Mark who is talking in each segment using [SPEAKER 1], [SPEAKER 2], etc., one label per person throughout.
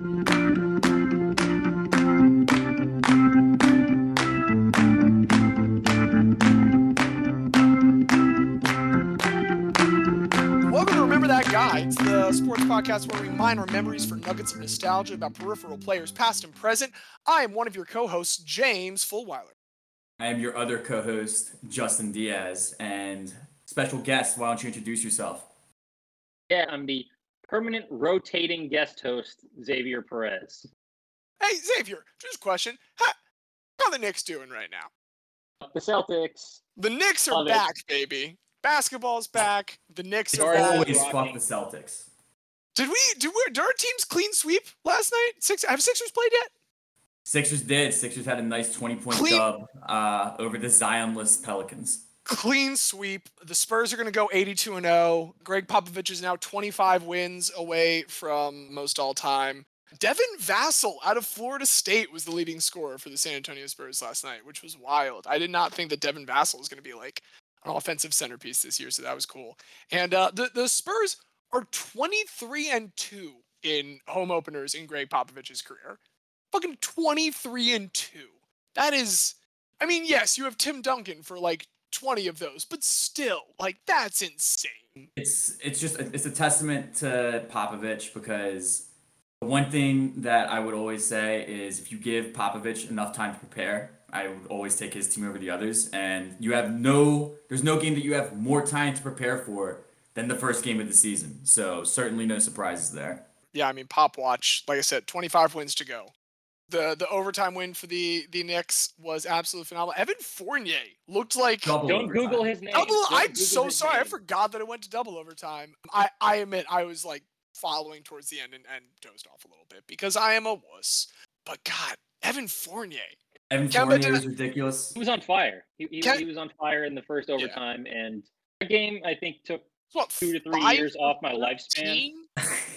[SPEAKER 1] It's the sports podcast where we mine our memories for nuggets of nostalgia about peripheral players, past and present. I am one of your co-hosts, James Fulweiler.
[SPEAKER 2] I am your other co-host, Justin Diaz, and special guest. Why don't you introduce yourself?
[SPEAKER 3] Yeah, I'm the permanent rotating guest host, Xavier Perez.
[SPEAKER 1] Hey, Xavier, just a question. How, how the Knicks doing right now?
[SPEAKER 3] The Celtics.
[SPEAKER 1] The Knicks are
[SPEAKER 3] Love it.
[SPEAKER 1] back, baby. Basketball's back. The Knicks are
[SPEAKER 3] Sorry,
[SPEAKER 1] back.
[SPEAKER 2] Always fuck the Celtics.
[SPEAKER 1] Did we did we did our teams clean sweep last night? Six have Sixers played yet?
[SPEAKER 2] Sixers did. Sixers had a nice 20-point
[SPEAKER 1] Clean-
[SPEAKER 2] dub uh, over the Zionless Pelicans.
[SPEAKER 1] Clean sweep. The Spurs are going to go 82 and 0. Gregg Popovich is now 25 wins away from most all time. Devin Vassell out of Florida State was the leading scorer for the San Antonio Spurs last night, which was wild. I did not think that Devin Vassell was going to be like an offensive centerpiece this year, so that was cool. And uh, the the Spurs are 23 and 2 in home openers in Gregg Popovich's career. Fucking 23 and 2. That is I mean, yes, you have Tim Duncan for like 20 of those, but still, like that's insane.
[SPEAKER 2] It's it's just it's a testament to Popovich because the one thing that I would always say is if you give Popovich enough time to prepare, I would always take his team over the others. And you have no there's no game that you have more time to prepare for than the first game of the season. So certainly no surprises there.
[SPEAKER 1] Yeah, I mean, Pop Watch, like I said, 25 wins to go. The the overtime win for the the Knicks was absolutely phenomenal. Evan Fournier looked like
[SPEAKER 2] Double
[SPEAKER 3] Don't
[SPEAKER 2] overtime.
[SPEAKER 3] Google his name.
[SPEAKER 1] double.
[SPEAKER 3] Don't
[SPEAKER 1] I'm
[SPEAKER 3] Google
[SPEAKER 1] so
[SPEAKER 3] his
[SPEAKER 1] sorry. I forgot that it went to double overtime. I I admit I was like following towards the end and, and dozed off a little bit because I am a wuss. But God, Evan Fournier.
[SPEAKER 2] Evan
[SPEAKER 1] Kemba
[SPEAKER 2] Fournier
[SPEAKER 1] did-
[SPEAKER 2] is ridiculous.
[SPEAKER 3] He was on fire. He, he,
[SPEAKER 1] Can-
[SPEAKER 3] he was on fire in the first overtime, and that game I think took
[SPEAKER 1] What
[SPEAKER 3] two to three
[SPEAKER 1] five
[SPEAKER 3] years off my lifespan.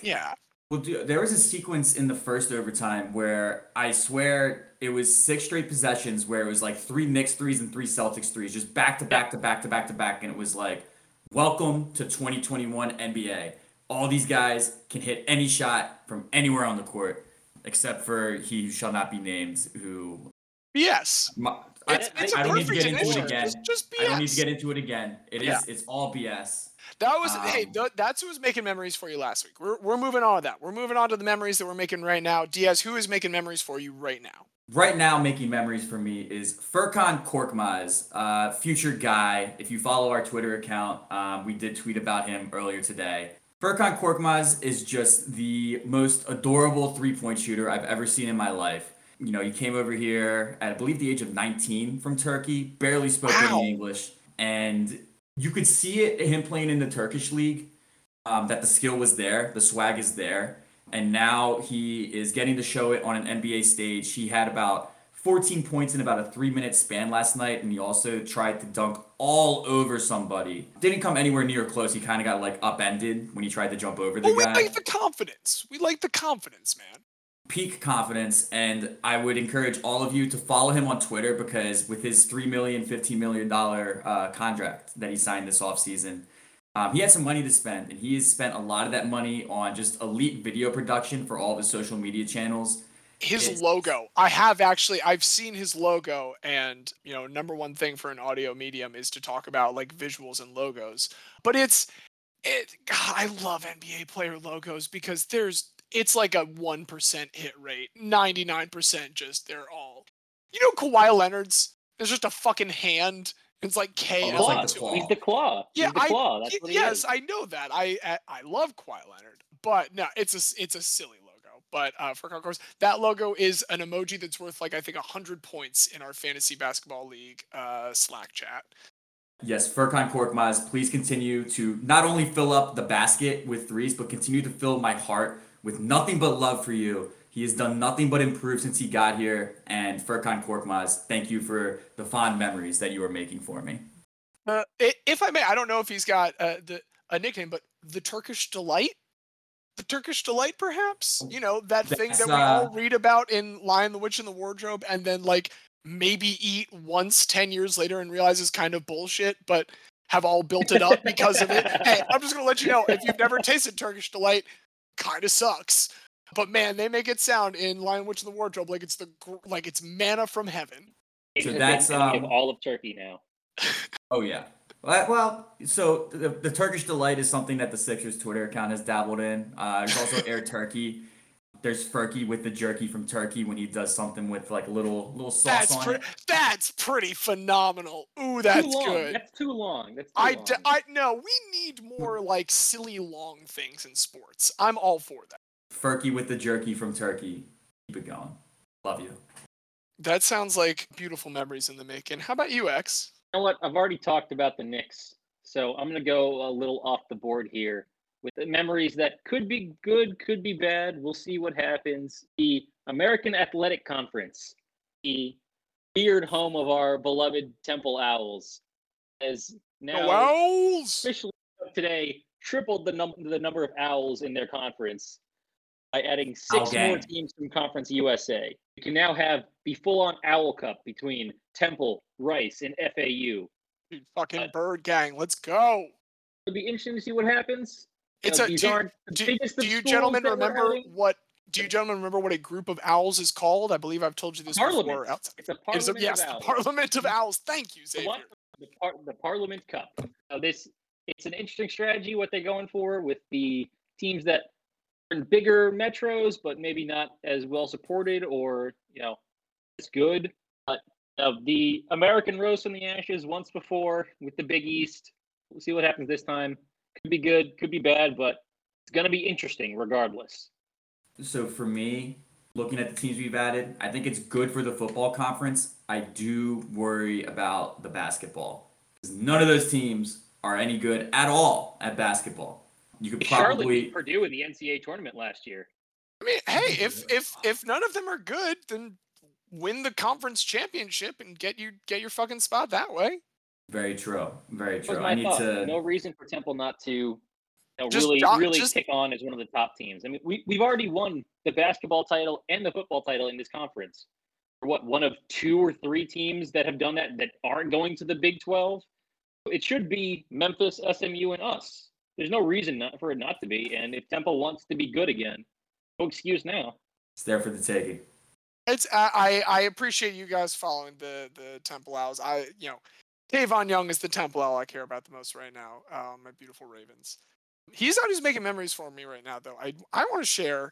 [SPEAKER 1] Yeah.
[SPEAKER 2] Well, dude, there was a sequence in the first overtime where I swear it was six straight possessions where it was like three Knicks threes and three Celtics threes, just back to back to back to back to back, and it was like, "Welcome to 2021 NBA. All these guys can hit any shot from anywhere on the court, except for he who shall not be named, who
[SPEAKER 1] Yes.
[SPEAKER 2] my, I,
[SPEAKER 1] It's,
[SPEAKER 2] I-
[SPEAKER 1] it's a
[SPEAKER 2] I don't need to get into it again.
[SPEAKER 1] Just, just BS.
[SPEAKER 2] I don't need to get into it again. It is.
[SPEAKER 1] Yeah.
[SPEAKER 2] It's all BS.
[SPEAKER 1] That was hey,
[SPEAKER 2] Um,
[SPEAKER 1] th- that's who was making memories for you last week. We're we're moving on to that. We're moving on to the memories that we're making right now. Diaz, who is making memories for you right now?
[SPEAKER 2] right now making memories for me is Furkan Korkmaz, uh, future guy. If you follow our Twitter account, um, we did tweet about him earlier today. Furkan Korkmaz is just the most adorable three-point shooter I've ever seen in my life. You know, he came over here at I believe the age of 19 from Turkey, barely spoke any English, and you could see it him playing in the Turkish league um, that the skill was there, the swag is there, and now he is getting to show it on an NBA stage. He had about 14 points in about a three minute span last night, and he also tried to dunk all over somebody. Didn't come anywhere near close. He kind of got like upended when he tried to jump over the
[SPEAKER 1] Well, we
[SPEAKER 2] guy.
[SPEAKER 1] like the confidence. We like the confidence, man.
[SPEAKER 2] Peak confidence, and I would encourage all of you to follow him on Twitter because with his $3 million, $15 million uh, contract that he signed this offseason, um, he had some money to spend, and he has spent a lot of that money on just elite video production for all of his social media channels.
[SPEAKER 1] His
[SPEAKER 2] It's-
[SPEAKER 1] logo. I have actually I've seen his logo and, you know, number one thing for an audio medium is to talk about like visuals and logos. But it's it God, I love NBA player logos because there's it's like a 1% hit rate. 99% just they're all. You know Kawhi Leonard's there's just a fucking hand. It's like K
[SPEAKER 2] Oh,
[SPEAKER 1] as
[SPEAKER 2] that's
[SPEAKER 3] claw.
[SPEAKER 2] like the claw.
[SPEAKER 3] He's the claw.
[SPEAKER 1] Yeah,
[SPEAKER 3] the
[SPEAKER 1] I-
[SPEAKER 3] claw. That's
[SPEAKER 1] Y-
[SPEAKER 3] what he
[SPEAKER 1] yes,
[SPEAKER 3] is.
[SPEAKER 1] I know that. I, I I love Kawhi Leonard, but no, it's a s- it's a silly logo. But uh, for course, that logo is an emoji that's worth like I think hundred points in our fantasy basketball league uh, Slack chat.
[SPEAKER 2] Yes, Furkan Korkmaz, please continue to not only fill up the basket with threes, but continue to fill my heart with nothing but love for you. He has done nothing but improve since he got here. And Furkan Korkmaz, thank you for the fond memories that you are making for me.
[SPEAKER 1] Uh, if I may, I don't know if he's got uh, the a nickname, but the Turkish delight. The Turkish delight, perhaps. You know that thing that we all
[SPEAKER 2] uh,
[SPEAKER 1] read about in *Lion, the Witch, and the Wardrobe*, and then like maybe eat once ten years later and realize is kind of bullshit, but have all built it up because of it. hey, I'm just gonna let you know if you've never tasted Turkish delight, kind of sucks. But man, they make it sound in Lion Witch in the Wardrobe like it's the like it's manna from heaven.
[SPEAKER 2] So
[SPEAKER 3] They're
[SPEAKER 2] that's,
[SPEAKER 3] gonna
[SPEAKER 2] um,
[SPEAKER 3] all of Turkey now.
[SPEAKER 2] Oh yeah. Well, well, so the, the Turkish delight is something that the Sixers Twitter account has dabbled in. Uh, there's also Air Turkey. There's Furky with the jerky from Turkey when he does something with like a little little sauce
[SPEAKER 1] That's
[SPEAKER 2] on
[SPEAKER 1] pretty.
[SPEAKER 2] it.
[SPEAKER 1] That's pretty phenomenal. Ooh, that's
[SPEAKER 3] too long.
[SPEAKER 1] good.
[SPEAKER 3] That's too long. That's too
[SPEAKER 1] I,
[SPEAKER 3] long.
[SPEAKER 1] d- I no, we need more like silly long things in sports. I'm all for that.
[SPEAKER 2] Furky with the jerky from Turkey. Keep it going. Love you.
[SPEAKER 1] That sounds like beautiful memories in the making. How about you, X?
[SPEAKER 3] you know what? I've already talked about the Knicks, so I'm gonna go a little off the board here with the memories that could be good, could be bad. We'll see what happens. The American Athletic Conference, the weird home of our beloved Temple Owls, has now
[SPEAKER 1] Owls.
[SPEAKER 3] officially today tripled the number the number of owls in their conference by adding six more teams from Conference USA. You can now have the full-on Owl Cup between Temple, Rice, and FAU.
[SPEAKER 1] Dude, fucking
[SPEAKER 3] Uh,
[SPEAKER 1] bird gang. Let's go.
[SPEAKER 3] It'll be interesting to see what happens.
[SPEAKER 1] It's a. Do, do, do you gentlemen remember what? Do you gentlemen remember what a group of owls is called? I believe I've told you this
[SPEAKER 3] Parliament.
[SPEAKER 1] before. Outside.
[SPEAKER 3] It's a
[SPEAKER 1] It's
[SPEAKER 3] parliament
[SPEAKER 1] a, yes,
[SPEAKER 3] of.
[SPEAKER 1] Parliament of Owls. Thank you,
[SPEAKER 3] The
[SPEAKER 1] Xavier.
[SPEAKER 3] the, par- the Parliament Cup. Now this it's an interesting strategy what they're going for with the teams that are in bigger metros, but maybe not as well supported or you know as good. But uh, the American rose from the ashes once before with the Big East. We'll see what happens this time. Could be good, could be bad, but it's gonna be interesting regardless.
[SPEAKER 2] So for me, looking at the teams we've added, I think it's good for the football conference. I do worry about the basketball. 'Cause None of those teams are any good at all at basketball. You could
[SPEAKER 3] Charlotte
[SPEAKER 2] probably
[SPEAKER 3] beat Purdue in the NCAA tournament last year.
[SPEAKER 1] I mean, hey, if if if none of them are good, then win the conference championship and get you get your fucking spot that way.
[SPEAKER 2] Very true. Very true. I need
[SPEAKER 3] thought.
[SPEAKER 2] to
[SPEAKER 3] No reason for Temple not to you know,
[SPEAKER 1] Just
[SPEAKER 3] really,
[SPEAKER 1] doc-
[SPEAKER 3] really
[SPEAKER 1] just-
[SPEAKER 3] kick on as one of the top teams. I mean, we, we've already won the basketball title and the football title in this conference. We're what one of two or three teams that have done that that aren't going to the Big Twelve. It should be Memphis, SMU, and us. There's no reason not, for it not to be. And if Temple wants to be good again, no excuse now.
[SPEAKER 2] it's there for the taking.
[SPEAKER 1] It's I I I appreciate you guys following the the Temple Owls. I you know, Tavon Young is the Temple Owl I care about the most right now. Um, my beautiful Ravens. He's out. He's making memories for me right now, though. I I want to share.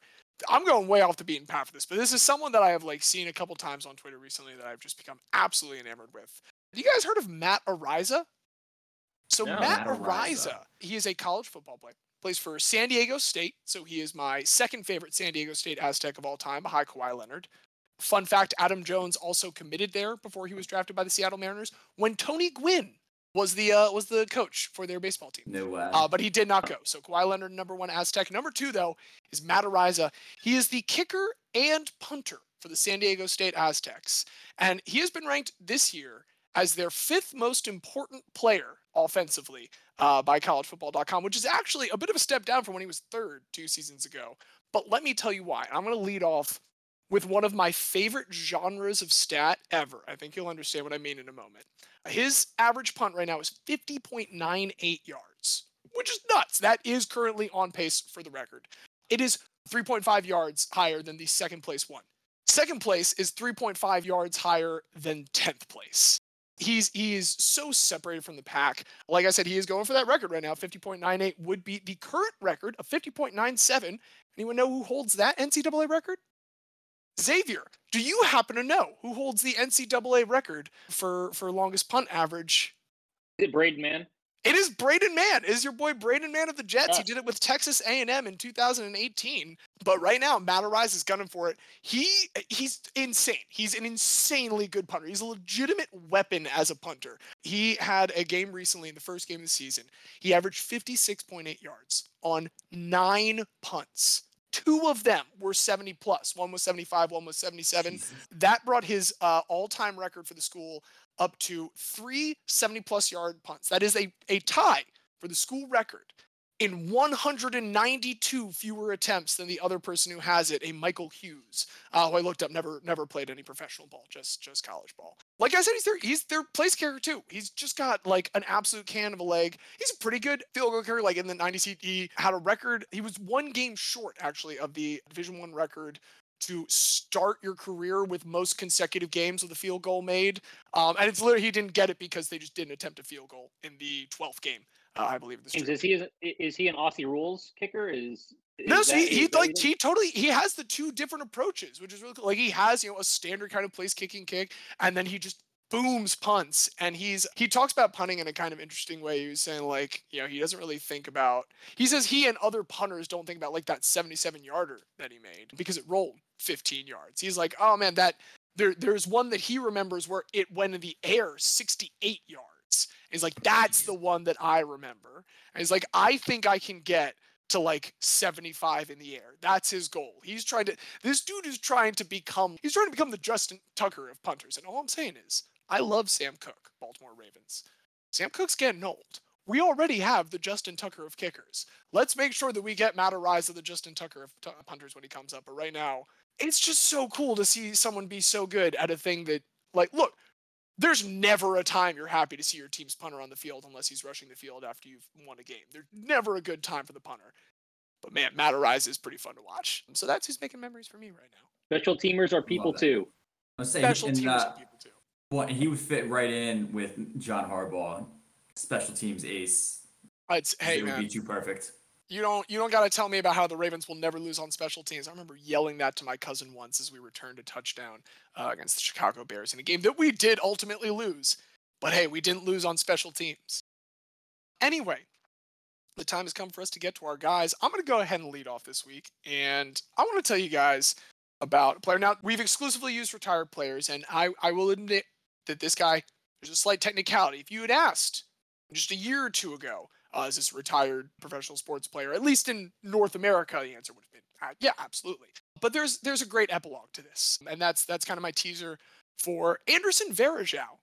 [SPEAKER 1] I'm going way off the beaten path for this, but this is someone that I have like seen a couple times on Twitter recently that I've just become absolutely enamored with. Have you guys heard of Matt Araiza? So
[SPEAKER 3] No.
[SPEAKER 1] Matt,
[SPEAKER 2] Matt Araiza.
[SPEAKER 1] Araiza, he is a college football player. Plays for San Diego State, so he is my second favorite San Diego State Aztec of all time, behind Kawhi Leonard. Fun fact: Adam Jones also committed there before he was drafted by the Seattle Mariners when Tony Gwynn was the uh, was the coach for their baseball team.
[SPEAKER 2] No way.
[SPEAKER 1] Uh, but he did not go. So Kawhi Leonard, number one Aztec. Number two, though, is Matt Araiza. He is the kicker and punter for the San Diego State Aztecs. And he has been ranked this year as their fifth most important player offensively uh, by collegefootball.com, which is actually a bit of a step down from when he was third two seasons ago. But let me tell you why. I'm going to lead off with one of my favorite genres of stat ever. I think you'll understand what I mean in a moment. His average punt right now is 50.98 yards, which is nuts. That is currently on pace for the record. It is 3.5 yards higher than the second place one. Second place is 3.5 yards higher than 10th place. He's he is so separated from the pack. Like I said, he is going for that record right now. 50.98 would be the current record of 50.97. Anyone know who holds that NCAA record? Xavier, do you happen to know who holds the NCAA record for for longest punt average?
[SPEAKER 3] Is it Braden Mann?
[SPEAKER 1] It is Braden Mann. It is your boy Braden Mann of the Jets. He did it with Texas A&M in 2018. But right now, Matt Araiza is gunning for it. He he's insane. He's an insanely good punter. He's a legitimate weapon as a punter. He had a game recently in the first game of the season. He averaged 56.8 yards on nine punts. Two of them were 70 plus. One was 75, one was 77
[SPEAKER 2] Jesus.
[SPEAKER 1] that brought his uh, all-time record for the school up to three 70 plus yard punts that is a, a tie for the school record in 192 fewer attempts than the other person who has it, a Michael Hughes, uh, who I looked up, never never played any professional ball, just just college ball. Like I said, he's their he's their place kicker too. He's just got like an absolute can of a leg. He's a pretty good field goal kicker. Like in the 90s, he, had a record. He was one game short actually of the Division One record to start your career with most consecutive games with a field goal made. Um, and it's literally he didn't get it because they just didn't attempt a field goal in the 12th game, uh, I believe.
[SPEAKER 3] James, is he is, is he an Aussie rules kicker? Is, is
[SPEAKER 1] no, so
[SPEAKER 3] that-
[SPEAKER 1] he, he like he totally he has the two different approaches, which is really cool. Like he has you know a standard kind of place kicking kick, and then he just booms punts and he's he talks about punting in a kind of interesting way he was saying like you know he doesn't really think about he says he and other punters don't think about like that 77 yarder that he made because it rolled 15 yards he's like oh man that there there's one that he remembers where it went in the air 68 yards he's like that's the one that i remember and he's like i think i can get to like 75 in the air. That's his goal. He's trying to this dude is trying to become he's trying to become the Justin Tucker of punters. And all I'm saying is I love Sam Koch, Baltimore Ravens. Sam Koch's getting old. We already have the Justin Tucker of kickers. Let's make sure that we get Matt of the Justin Tucker of t- punters when he comes up. But right now, it's just so cool to see someone be so good at a thing that, like, look, there's never a time you're happy to see your team's punter on the field unless he's rushing the field after you've won a game. There's never a good time for the punter. But man, Matt Araiza is pretty fun to watch. So that's who's making memories for me right now.
[SPEAKER 3] Special teamers are people too.
[SPEAKER 2] Let's say
[SPEAKER 1] Special
[SPEAKER 2] and,
[SPEAKER 1] teams
[SPEAKER 2] uh,
[SPEAKER 1] and people too.
[SPEAKER 2] well, he would fit right in with John Harbaugh, special teams ace.
[SPEAKER 1] I'd, s- hey
[SPEAKER 2] it would
[SPEAKER 1] man,
[SPEAKER 2] be too perfect.
[SPEAKER 1] You don't you don't got to tell me about how the Ravens will never lose on special teams. I remember yelling that to my cousin once as we returned a touchdown uh, against the Chicago Bears in a game that we did ultimately lose. But hey, we didn't lose on special teams. Anyway, the time has come for us to get to our guys. I'm going to go ahead and lead off this week, and I want to tell you guys about a player. Now, we've exclusively used retired players, and I, I will admit that this guy, there's a slight technicality. If you had asked just a year or two ago, uh, is this a retired professional sports player, at least in North America, the answer would have been, uh, yeah, absolutely. But there's there's a great epilogue to this, and that's that's kind of my teaser for Anderson Varejao.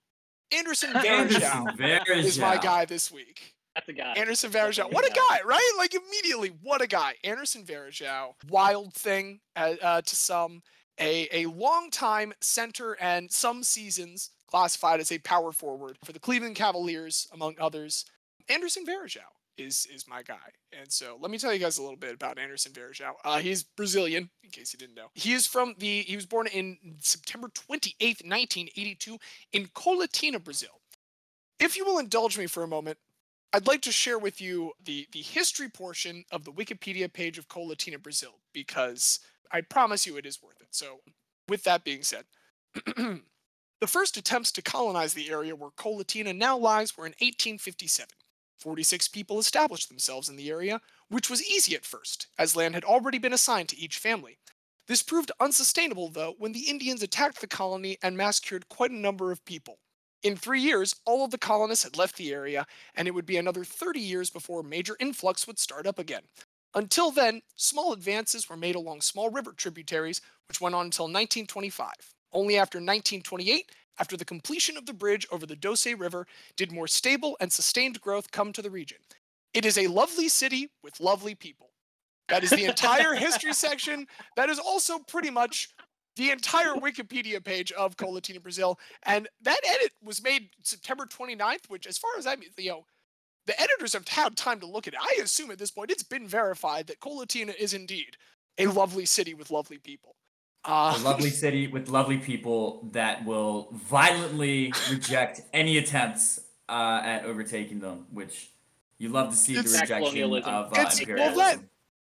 [SPEAKER 1] Anderson Varejao is my guy this week.
[SPEAKER 3] That's a guy.
[SPEAKER 1] Anderson
[SPEAKER 3] That's
[SPEAKER 1] Varejao. What a
[SPEAKER 3] guy.
[SPEAKER 1] guy, right? Like immediately, what a guy. Anderson Varejao, wild thing uh, uh, to some, a a long time center and some seasons classified as a power forward for the Cleveland Cavaliers, among others. Anderson Varejao is is my guy, and so let me tell you guys a little bit about Anderson Varejao. Uh, he's Brazilian, in case you didn't know. He is from the. He was born in September twenty eighth, nineteen eighty two, in Colatina, Brazil. If you will indulge me for a moment, I'd like to share with you the, the history portion of the Wikipedia page of Colatina, Brazil, because I promise you it is worth it. So, with that being said, the first attempts to colonize the area where Colatina now lies were in 1857. 46 people established themselves in the area, which was easy at first, as land had already been assigned to each family. This proved unsustainable, though, when the Indians attacked the colony and massacred quite a number of people. In three years, all of the colonists had left the area, and it would be another 30 years before a major influx would start up again. Until then, small advances were made along small river tributaries, which went on until 1925. Only after 1928, after the completion of the bridge over the Doce River, did more stable and sustained growth come to the region. It is a lovely city with lovely people. That is the entire history section. That is also pretty much the entire Wikipedia page of Colatina, Brazil. And that edit was made September 29th, which, as far as I'm, you know, the editors have had time to look at it. I assume at this point it's been verified that Colatina is indeed a lovely city with lovely people. Uh,
[SPEAKER 2] A lovely city with lovely people that will violently reject any attempts uh, at overtaking them, which you love to see the rejection of uh,
[SPEAKER 1] It's- well, that-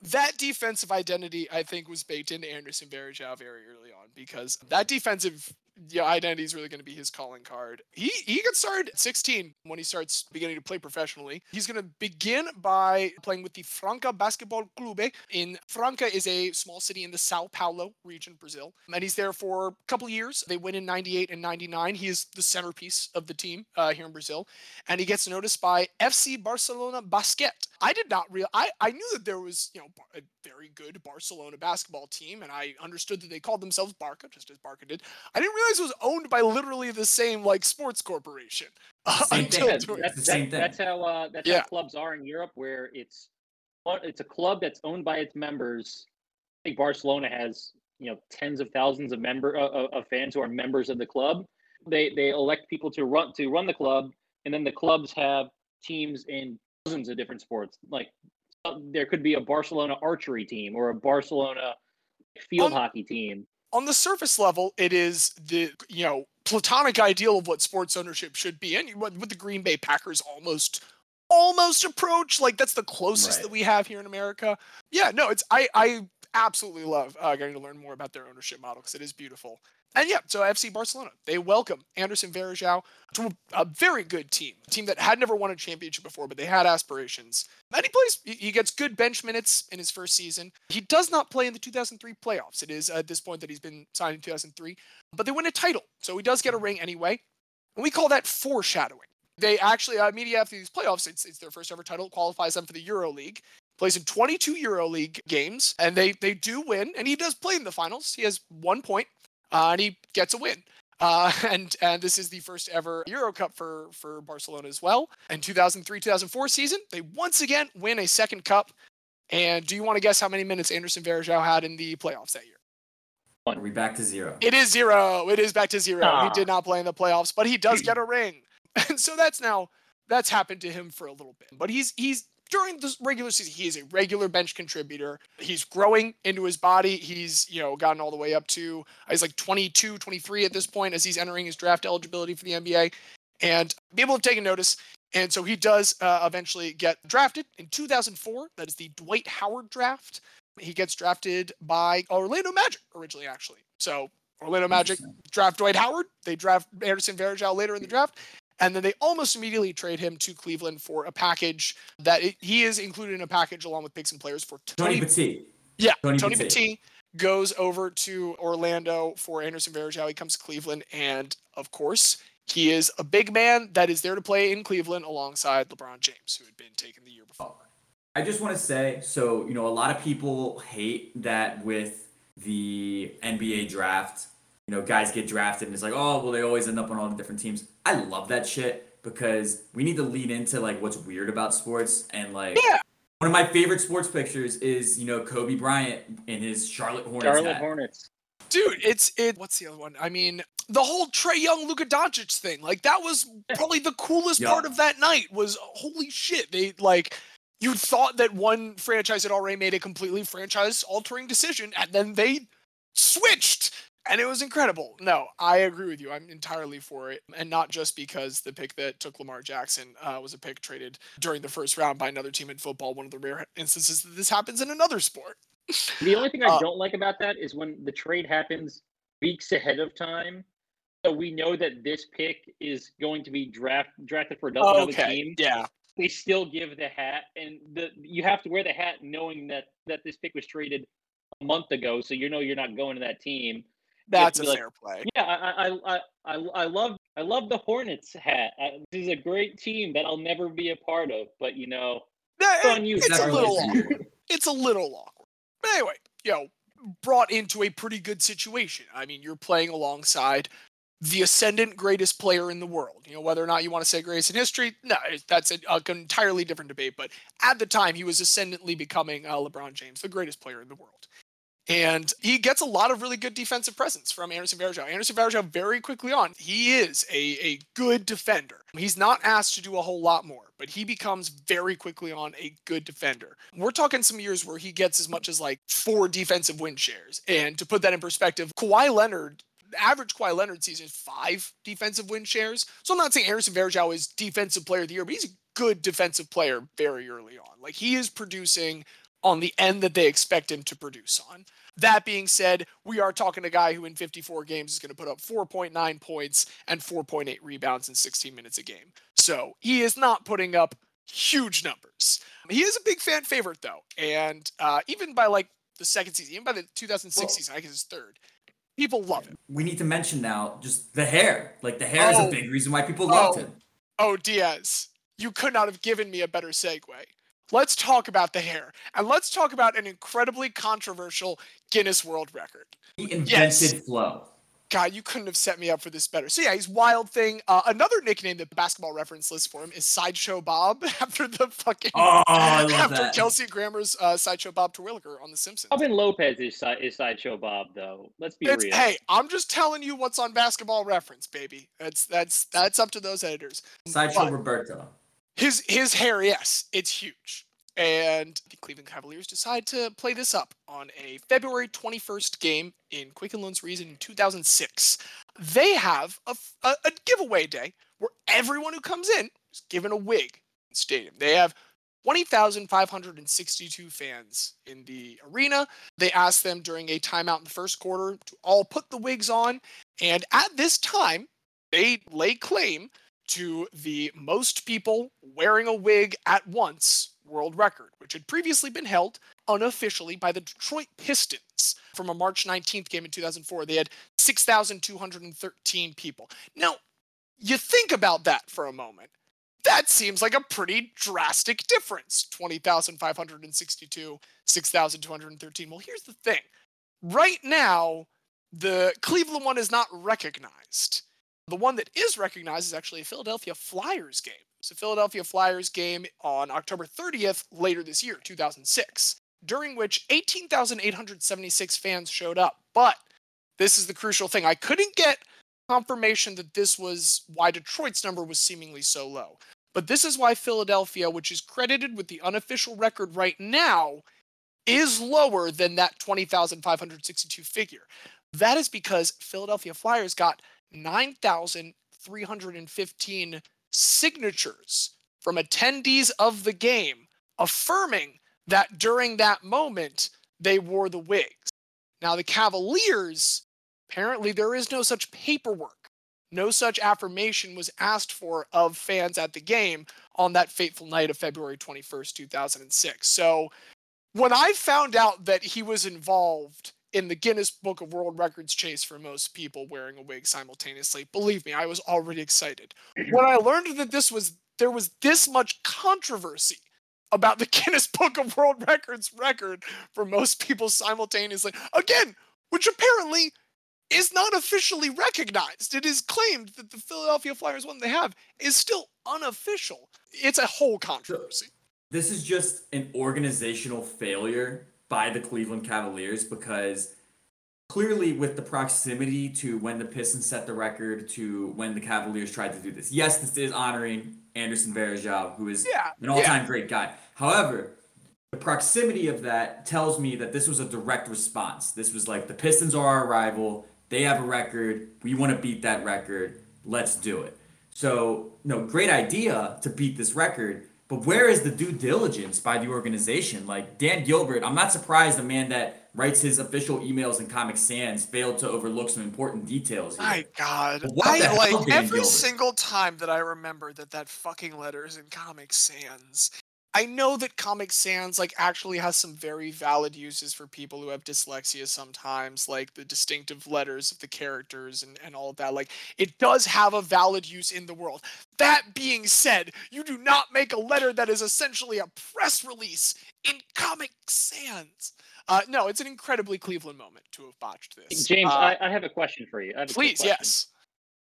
[SPEAKER 1] that defensive identity, I think, was baked into Anderson Varejao very early on because that defensive yeah, identity is really going to be his calling card. He he got started at 16 when he starts beginning to play professionally. He's going to begin by playing with the Franca Basketball Clube. In Franca is a small city in the Sao Paulo region, Brazil, and he's there for a couple years. They win in 98 and 99. He is the centerpiece of the team uh, here in Brazil, and he gets noticed by FC Barcelona Basket. I did not real I, I knew that there was, you know, a very good Barcelona basketball team, and I understood that they called themselves Barca, just as Barca did. I didn't realize it was owned by literally the same like sports corporation uh,
[SPEAKER 2] Same
[SPEAKER 1] until
[SPEAKER 2] thing.
[SPEAKER 3] that's,
[SPEAKER 2] the same
[SPEAKER 3] that- that's how uh, that's
[SPEAKER 1] Yeah.
[SPEAKER 3] how clubs are in Europe, where it's it's a club that's owned by its members. I think Barcelona has you know tens of thousands of member uh, of fans who are members of the club. They they elect people to run to run the club, and then the clubs have teams in dozens of different sports. Like uh, there could be a Barcelona archery team or a Barcelona field hockey team.
[SPEAKER 1] On the surface level, it is the you know platonic ideal of what sports ownership should be, and what, the Green Bay Packers almost almost approach. Like that's the closest
[SPEAKER 2] Right.
[SPEAKER 1] that we have here in America. Yeah, no, it's I I absolutely love uh, getting to learn more about their ownership model because it is beautiful. And yeah, so FC Barcelona they welcome Anderson Varejao to a, very good team, a team that had never won a championship before, but they had aspirations. And he plays, he- gets good bench minutes in his first season. He does not play in the 2003 playoffs. It is at this point that he's been signed in 2003, but they win a title, so he does get a ring anyway. And we call that foreshadowing. They actually uh, immediately after these playoffs, it's, it's their first ever title, qualifies them for the Euro League. Plays in 22 Euro League games, and they they do win. And he does play in the finals. He has one point, and he gets a win. Uh, and and this is the first ever Euro Cup for for Barcelona as well. In 2003-2004 season, they once again win a second cup. And do you want to guess how many minutes Anderson Varejao had in the playoffs that year?
[SPEAKER 2] Are we back to zero?
[SPEAKER 1] It is zero. It is back to zero. He
[SPEAKER 3] Ah.
[SPEAKER 1] did not play in the playoffs, but he does get a ring. And so that's now that's happened to him for a little bit. But he's he's during the regular season, he is a regular bench contributor. He's growing into his body. He's, you know, gotten all the way up to he's like 22, 23 at this point as he's entering his draft eligibility for the NBA and people have taken notice. And so he does uh, eventually get drafted in 2004. That is the Dwight Howard draft. He gets drafted by Orlando Magic originally, actually. So Orlando Magic draft Dwight Howard. They draft Anderson Varejao later in the draft. And then they almost immediately trade him to Cleveland for a package that it, he is included in a package along with picks and players for
[SPEAKER 2] Tony
[SPEAKER 1] 20
[SPEAKER 2] Petit.
[SPEAKER 1] yeah,
[SPEAKER 2] Tony
[SPEAKER 1] Tony,
[SPEAKER 2] Petit.
[SPEAKER 1] Petit goes over to Orlando for Anderson Varejao. He comes to Cleveland, and of course, he is a big man that is there to play in Cleveland alongside LeBron James, who had been taken the year before.
[SPEAKER 2] Oh, I just want to say, so you know, a lot of people hate that with the NBA draft. You know, guys get drafted and it's like, oh, well, they always end up on all the different teams. I love that shit because we need to lean into like what's weird about sports and like.
[SPEAKER 1] Yeah.
[SPEAKER 2] One of my favorite sports pictures is you know Kobe Bryant in his Charlotte Hornets
[SPEAKER 3] Charlotte
[SPEAKER 2] hat.
[SPEAKER 3] Hornets.
[SPEAKER 1] Dude, it's it. What's the other one? I mean, the whole Trae Young, Luka Doncic thing. Like that was probably the coolest
[SPEAKER 2] Yeah.
[SPEAKER 1] part of that night. Was holy shit. They like. You thought that one franchise had already made a completely franchise-altering decision, and then they switched, and it was incredible. No, I agree with you. I'm entirely for it, and not just because the pick that took Lamar Jackson uh, was a pick traded during the first round by another team in football. One of the rare instances that this happens in another sport.
[SPEAKER 3] The only thing I
[SPEAKER 1] Uh,
[SPEAKER 3] don't like about that is when the trade happens weeks ahead of time. So we know that this pick is going to be draft drafted for another another team.
[SPEAKER 1] Yeah.
[SPEAKER 3] They still give the hat, and the you have to wear the hat knowing that that this pick was traded a month ago, so you know you're not going to that team.
[SPEAKER 1] That's a
[SPEAKER 3] like,
[SPEAKER 1] fair play.
[SPEAKER 3] Yeah, I I I I, I love I love the Hornets hat. I, this is a great team that I'll never be a part of, but you know, it's on you.
[SPEAKER 1] It's a little awkward. It's a little awkward. But anyway, you know, brought into a pretty good situation. I mean, you're playing alongside the ascendant greatest player in the world. You know, whether or not you want to say greatest in history, no, that's a, a entirely different debate. But at the time, he was ascendantly becoming uh, LeBron James, the greatest player in the world. And he gets a lot of really good defensive presence from Anderson Varejao. Anderson Varejao, very quickly on, he is a, a good defender. He's not asked to do a whole lot more, but he becomes very quickly on a good defender. We're talking some years where he gets as much as like four defensive win shares. And to put that in perspective, Kawhi Leonard, average Kawhi Leonard season is five defensive win shares. So I'm not saying Anderson Varejao is defensive player of the year, but he's a good defensive player very early on. Like he is producing on the end that they expect him to produce on. That being said, we are talking a guy who in 54 games is going to put up 4.9 points and 4.8 rebounds in 16 minutes a game. So he is not putting up huge numbers. He is a big fan favorite though, and uh, even by like the second season, even by the 2006
[SPEAKER 2] Well-
[SPEAKER 1] season, I guess it's third. People love him.
[SPEAKER 2] We need to mention now just the hair. Like the hair is
[SPEAKER 1] Oh.
[SPEAKER 2] a big reason why people loved
[SPEAKER 1] Oh.
[SPEAKER 2] him.
[SPEAKER 1] Oh, Diaz, you could not have given me a better segue. Let's talk about the hair, and let's talk about an incredibly controversial Guinness World Record.
[SPEAKER 2] He invented
[SPEAKER 1] Yes.
[SPEAKER 2] flow.
[SPEAKER 1] God, you couldn't have set me up for this better. So yeah, he's Wild Thing. Uh, another nickname that the Basketball Reference lists for him is Sideshow Bob, after the fucking
[SPEAKER 2] Oh, I love
[SPEAKER 1] after
[SPEAKER 2] that.
[SPEAKER 1] Kelsey Grammer's uh, Sideshow Bob Terwilliger on The Simpsons.
[SPEAKER 3] Robin Lopez is, is sideshow Bob though. Let's be
[SPEAKER 1] It's,
[SPEAKER 3] real.
[SPEAKER 1] hey, I'm just telling you what's on Basketball Reference, baby. That's that's that's up to those editors.
[SPEAKER 2] Sideshow
[SPEAKER 1] But-
[SPEAKER 2] Roberto.
[SPEAKER 1] His his hair, yes, it's huge. And the Cleveland Cavaliers decide to play this up on a February 21st game in Quicken Loans Arena in 2006. They have a a giveaway day where everyone who comes in is given a wig in stadium. They have 20,562 fans in the arena. They asked them during a timeout in the first quarter to all put the wigs on. And at this time, they lay claim to the most people wearing a wig at once world record, which had previously been held unofficially by the Detroit Pistons from a March 19th game in 2004. They had 6,213 people. Now, you think about that for a moment. That seems like a pretty drastic difference 20,562, 6,213. Well, here's the thing right now, the Cleveland one is not recognized. The one that is recognized is actually a Philadelphia Flyers game. It's a Philadelphia Flyers game on October 30th later this year, 2006, during which 18,876 fans showed up. But this is the crucial thing. I couldn't get confirmation that this was why Detroit's number was seemingly so low. But this is why Philadelphia, which is credited with the unofficial record right now, is lower than that 20,562 figure. That is because Philadelphia Flyers got 9,315 signatures from attendees of the game affirming that during that moment they wore the wigs. Now, the Cavaliers, apparently, there is no such paperwork. No such affirmation was asked for of fans at the game on that fateful night of February 21st, 2006. So, when I found out that he was involved in the Guinness Book of World Records chase for most people wearing a wig simultaneously, believe me, I was already excited. When I learned that this was there was this much controversy about the Guinness Book of World Records record for most people simultaneously, again, which apparently is not officially recognized. It is claimed that the Philadelphia Flyers one they have is still unofficial. It's a whole controversy.
[SPEAKER 2] This is just an organizational failure by the Cleveland Cavaliers because clearly with the proximity to when the Pistons set the record to when the Cavaliers tried to do this. Yes, this is honoring Anderson Varejao, who is
[SPEAKER 1] Yeah,
[SPEAKER 2] an all-time great guy. However, the proximity of that tells me that this was a direct response. This was like the Pistons are our rival. They have a record. We want to beat that record. Let's do it. So, no, great idea to beat this record. But where is the due diligence by the organization? Like Dan Gilbert, I'm not surprised a man that writes his official emails in Comic Sans failed to overlook some important details. Here.
[SPEAKER 1] My God,
[SPEAKER 2] the
[SPEAKER 1] I like every
[SPEAKER 2] Gilbert?
[SPEAKER 1] single time that I remember that that fucking letter is in Comic Sans. I know that Comic Sans like actually has some very valid uses for people who have dyslexia sometimes, like the distinctive letters of the characters and, and all of that. Like it does have a valid use in the world. That being said, you do not make a letter that is essentially a press release in Comic Sans. Uh, no, it's an incredibly Cleveland moment to have botched this.
[SPEAKER 3] James,
[SPEAKER 1] Uh,
[SPEAKER 3] I, I have a question for you. I have a quick
[SPEAKER 1] please, yes.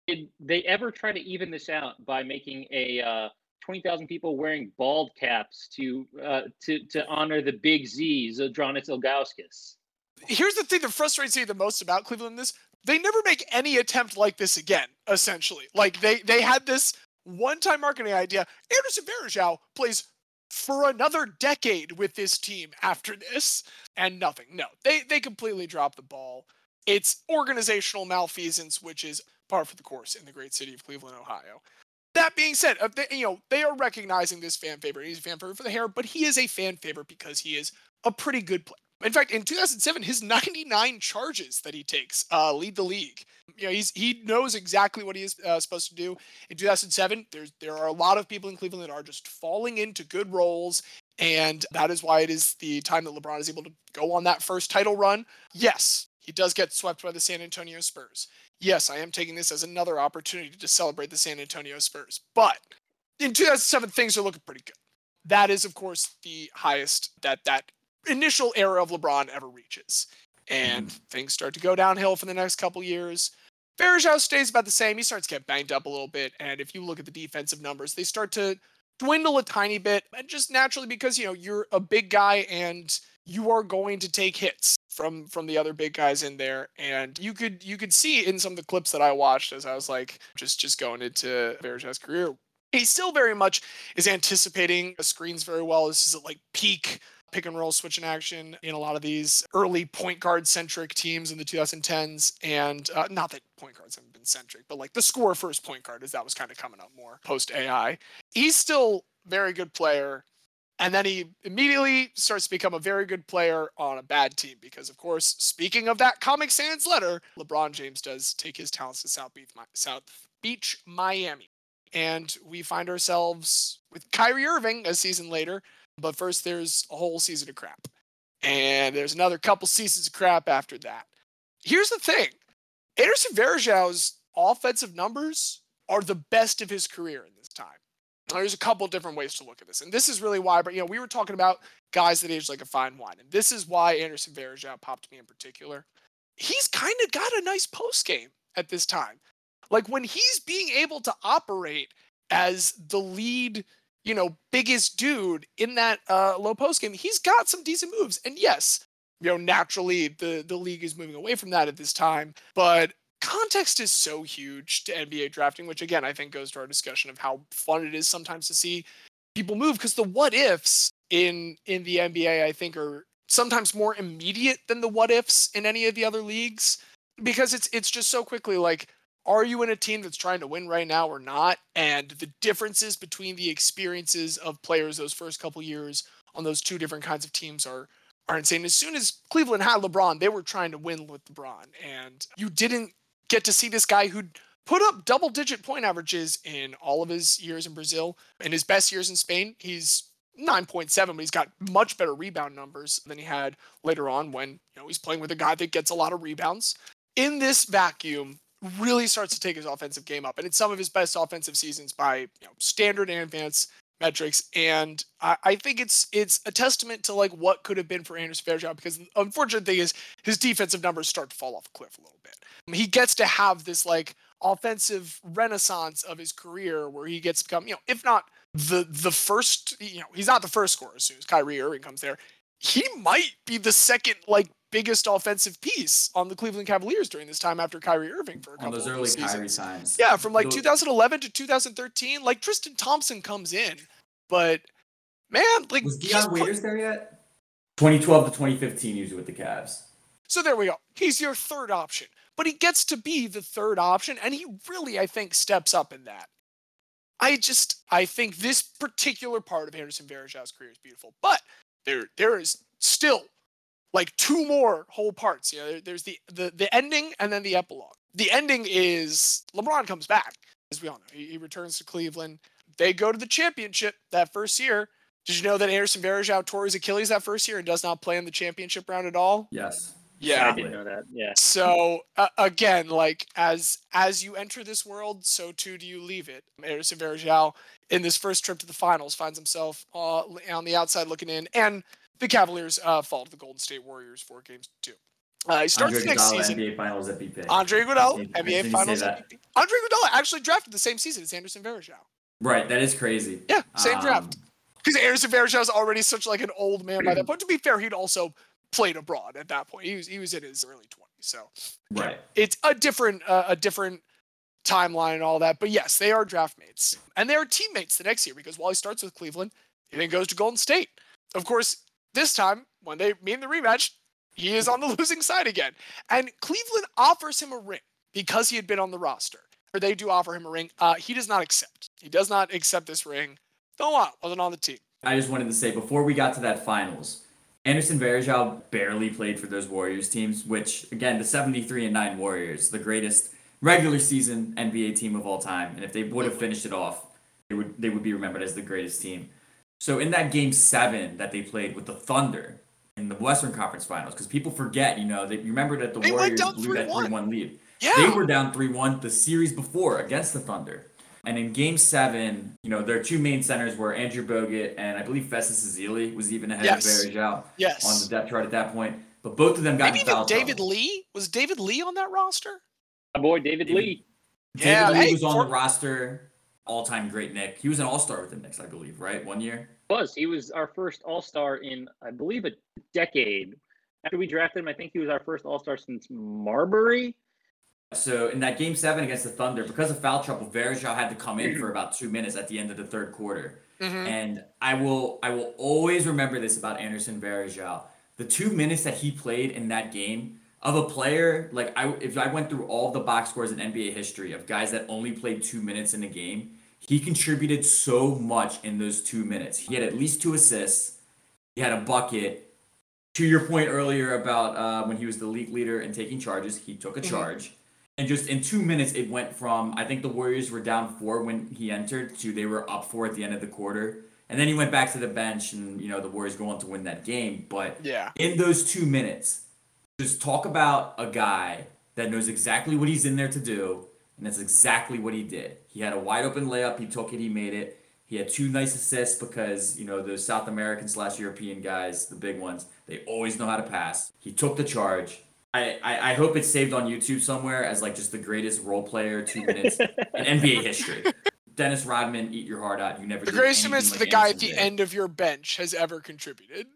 [SPEAKER 3] Did they ever try to even this out by making a uh, twenty thousand people wearing bald caps to uh, to to honor the Big Z, Zydrunas Ilgauskas?
[SPEAKER 1] here's the thing that frustrates me the most about Cleveland this they never make any attempt like this again essentially. Like they they had this one-time marketing idea. Anderson Varejao plays for another decade with this team after this and nothing. No they they completely drop the ball. It's organizational malfeasance which is par for the course in the great city of Cleveland Ohio that being said, they, you know they are recognizing this fan favorite. He's a fan favorite for the hair, but he is a fan favorite because he is a pretty good player. In fact, in 2007, his 99 charges that he takes uh, lead the league. You know, he's he knows exactly what he is uh, supposed to do. In 2007, there's there are a lot of people in Cleveland that are just falling into good roles, and that is why it is the time that LeBron is able to go on that first title run. Yes, he does get swept by the San Antonio Spurs. Yes, I am taking this as another opportunity to celebrate the San Antonio Spurs, but in 2007, things are looking pretty good. That is, of course, the highest that that initial era of LeBron ever reaches. And mm-hmm. things start to go downhill for the next couple years. Varejao stays about the same. He starts to get banged up a little bit. And if you look at the defensive numbers, they start to dwindle a tiny bit. And just naturally because, you know, you're a big guy and you are going to take hits from from the other big guys in there. And you could you could see in some of the clips that I watched as I was like just just going into Varejao's career. He still very much is anticipating screens very well. This is like peak pick and roll switch switching action in a lot of these early point guard centric teams in the 2010s. And uh, not that point guards haven't been centric, but like the score first point guard, is that was kind of coming up more post AI. He's still very good player. And then he immediately starts to become a very good player on a bad team because, of course, speaking of that Comic Sans letter, LeBron James does take his talents to South Beach, South Beach, Miami. And we find ourselves with Kyrie Irving a season later but first, there's a whole season of crap. And there's another couple seasons of crap after that. Here's the thing Anderson Varejao's offensive numbers are the best of his career in there's a couple different ways to look at this. And this is really why, but you know, we were talking about guys that age like a fine wine. And this is why Anderson Varejao popped me in particular. He's kind of got a nice post game at this time. Like when he's being able to operate as the lead you know, biggest dude in that uh, low post game, he's got some decent moves. And yes, you know, naturally the the league is moving away from that at this time, but context is so huge to NBA drafting, which again I think goes to our discussion of how fun it is sometimes to see people move because the what ifs in in the NBA I think are sometimes more immediate than the what ifs in any of the other leagues because it's it's just so quickly like are you in a team that's trying to win right now or not? And the differences between the experiences of players those first couple years on those two different kinds of teams are are insane. As soon as Cleveland had LeBron, they were trying to win with LeBron, and you didn't get to see this guy who put up double digit point averages in all of his years in Brazil. In his best years in Spain, he's 9.7, but he's got much better rebound numbers than he had later on when you know he's playing with a guy that gets a lot of rebounds. In this vacuum, really starts to take his offensive game up. And it's some of his best offensive seasons by you know, standard and advanced metrics. And I, I, think it's it's a testament to like what could have been for Anderson Varejao because the unfortunate thing is his defensive numbers start to fall off a cliff a little bit. He gets to have this like offensive renaissance of his career where he gets to become, you know, if not the the first, you know, he's not the first scorer as soon as Kyrie Irving comes there. He might be the second like biggest offensive piece on the Cleveland Cavaliers during this time after Kyrie Irving for a couple
[SPEAKER 2] on those
[SPEAKER 1] of
[SPEAKER 2] early
[SPEAKER 1] seasons.
[SPEAKER 2] Kyrie times.
[SPEAKER 1] Yeah, from like 2011 to 2013, like Tristan Thompson comes in, but man, like
[SPEAKER 2] was Dion Waiters there yet? 2012 to 2015, usually with the Cavs.
[SPEAKER 1] So there we go. He's your third option, but he gets to be the third option, and he really, I think, steps up in that. I just, I think this particular part of Anderson Varejao's career is beautiful, but there, there is still like two more whole parts. You know, there's the, the the ending and then the epilogue. The ending is LeBron comes back, as we all know. He, he returns to Cleveland. They go to the championship that first year. Did you know that Anderson Varejao tore his Achilles that first year and does not play in the championship round at all?
[SPEAKER 2] Yes.
[SPEAKER 1] Yeah,
[SPEAKER 3] I didn't know that. Yeah.
[SPEAKER 1] So uh, again, like as as you enter this world, so too do you leave it. Anderson Varejao in this first trip to the finals finds himself uh, on the outside looking in, and the Cavaliers uh, fall to the Golden State Warriors four games to two. Uh, he starts
[SPEAKER 2] Andre
[SPEAKER 1] next
[SPEAKER 2] Iguodala,
[SPEAKER 1] season.
[SPEAKER 2] NBA Finals MVP.
[SPEAKER 1] Andre Iguodala, NBA Finals. MVP. Andre Iguodala actually drafted the same season as Anderson Varejao.
[SPEAKER 2] Right, that is crazy.
[SPEAKER 1] Yeah, same
[SPEAKER 2] Um,
[SPEAKER 1] draft. Because Anderson Varejao is already such like an old man by that point. To be fair, he'd also played abroad at that point. He was he was in his early twenties, so yeah,
[SPEAKER 2] Right.
[SPEAKER 1] it's a different uh, a different timeline and all that. But yes, they are draft mates, and they are teammates the next year because while he starts with Cleveland, he then goes to Golden State. Of course, this time when they meet in the rematch, he is on the losing side again, and Cleveland offers him a ring because he had been on the roster. Or they do offer him a ring. Uh, he does not accept. He does not accept this ring. Don't want. Wasn't on the team.
[SPEAKER 2] I just wanted to say before we got to that finals, Anderson Varejao barely played for those Warriors teams, which again, the 73 and 9 Warriors, the greatest regular season NBA team of all time, and if they would have finished it off, they would they would be remembered as the greatest team. So in that game 7 that they played with the Thunder in the Western Conference Finals because people forget, you know, that you remember that the
[SPEAKER 1] They
[SPEAKER 2] Warriors blew that
[SPEAKER 1] 3-1.
[SPEAKER 2] 3-1 lead.
[SPEAKER 1] Yeah.
[SPEAKER 2] They were down 3 1 the series before against the Thunder. And in game seven, you know, their two main centers were Andrew Bogut and I believe Festus Ezeli was even ahead
[SPEAKER 1] Yes.
[SPEAKER 2] of Varejao
[SPEAKER 1] yes.
[SPEAKER 2] on the depth chart at that point. But both of them got
[SPEAKER 1] Maybe even David
[SPEAKER 2] trouble.
[SPEAKER 1] Lee was David Lee on that roster.
[SPEAKER 3] My boy David
[SPEAKER 2] David-
[SPEAKER 3] Lee.
[SPEAKER 1] Yeah,
[SPEAKER 2] David Lee
[SPEAKER 1] hey,
[SPEAKER 2] was on
[SPEAKER 1] for-
[SPEAKER 2] the roster. All-time great Knick. He was an All-Star with the Knicks, I believe, right? One year.
[SPEAKER 3] Was he was our first All Star in I believe a decade. After we drafted him, I think he was our first All Star since Marbury.
[SPEAKER 2] So in that game seven against the Thunder, because of foul trouble, Varejao had to come in for about two minutes at the end of the third quarter.
[SPEAKER 1] Mhm.
[SPEAKER 2] And I will I will always remember this about Anderson Varejao. The two minutes that he played in that game of a player, like I if I went through all the box scores in NBA history of guys that only played two minutes in a game, he contributed so much in those two minutes. He had at least two assists, he had a bucket. To your point earlier about uh, when he was the league leader and taking charges, he took a
[SPEAKER 1] Mhm.
[SPEAKER 2] charge. And just in two minutes, it went from I think the Warriors were down four when he entered to they were up four at the end of the quarter. And then he went back to the bench, and you know the Warriors go on to win that game. But
[SPEAKER 1] Yeah.
[SPEAKER 2] in those two minutes, just talk about a guy that knows exactly what he's in there to do, and that's exactly what he did. He had a wide open layup, he took it, he made it. He had two nice assists because you know those South American slash European guys, the big ones, they always know how to pass. He took the charge. I, I, I hope it's saved on YouTube somewhere as like just the greatest role player two minutes in NBA history. Dennis Rodman, eat your heart out. You never
[SPEAKER 1] The
[SPEAKER 2] did
[SPEAKER 1] greatest two
[SPEAKER 2] anything
[SPEAKER 1] minutes
[SPEAKER 2] like
[SPEAKER 1] the guy at the
[SPEAKER 2] did.
[SPEAKER 1] end of your bench has ever contributed.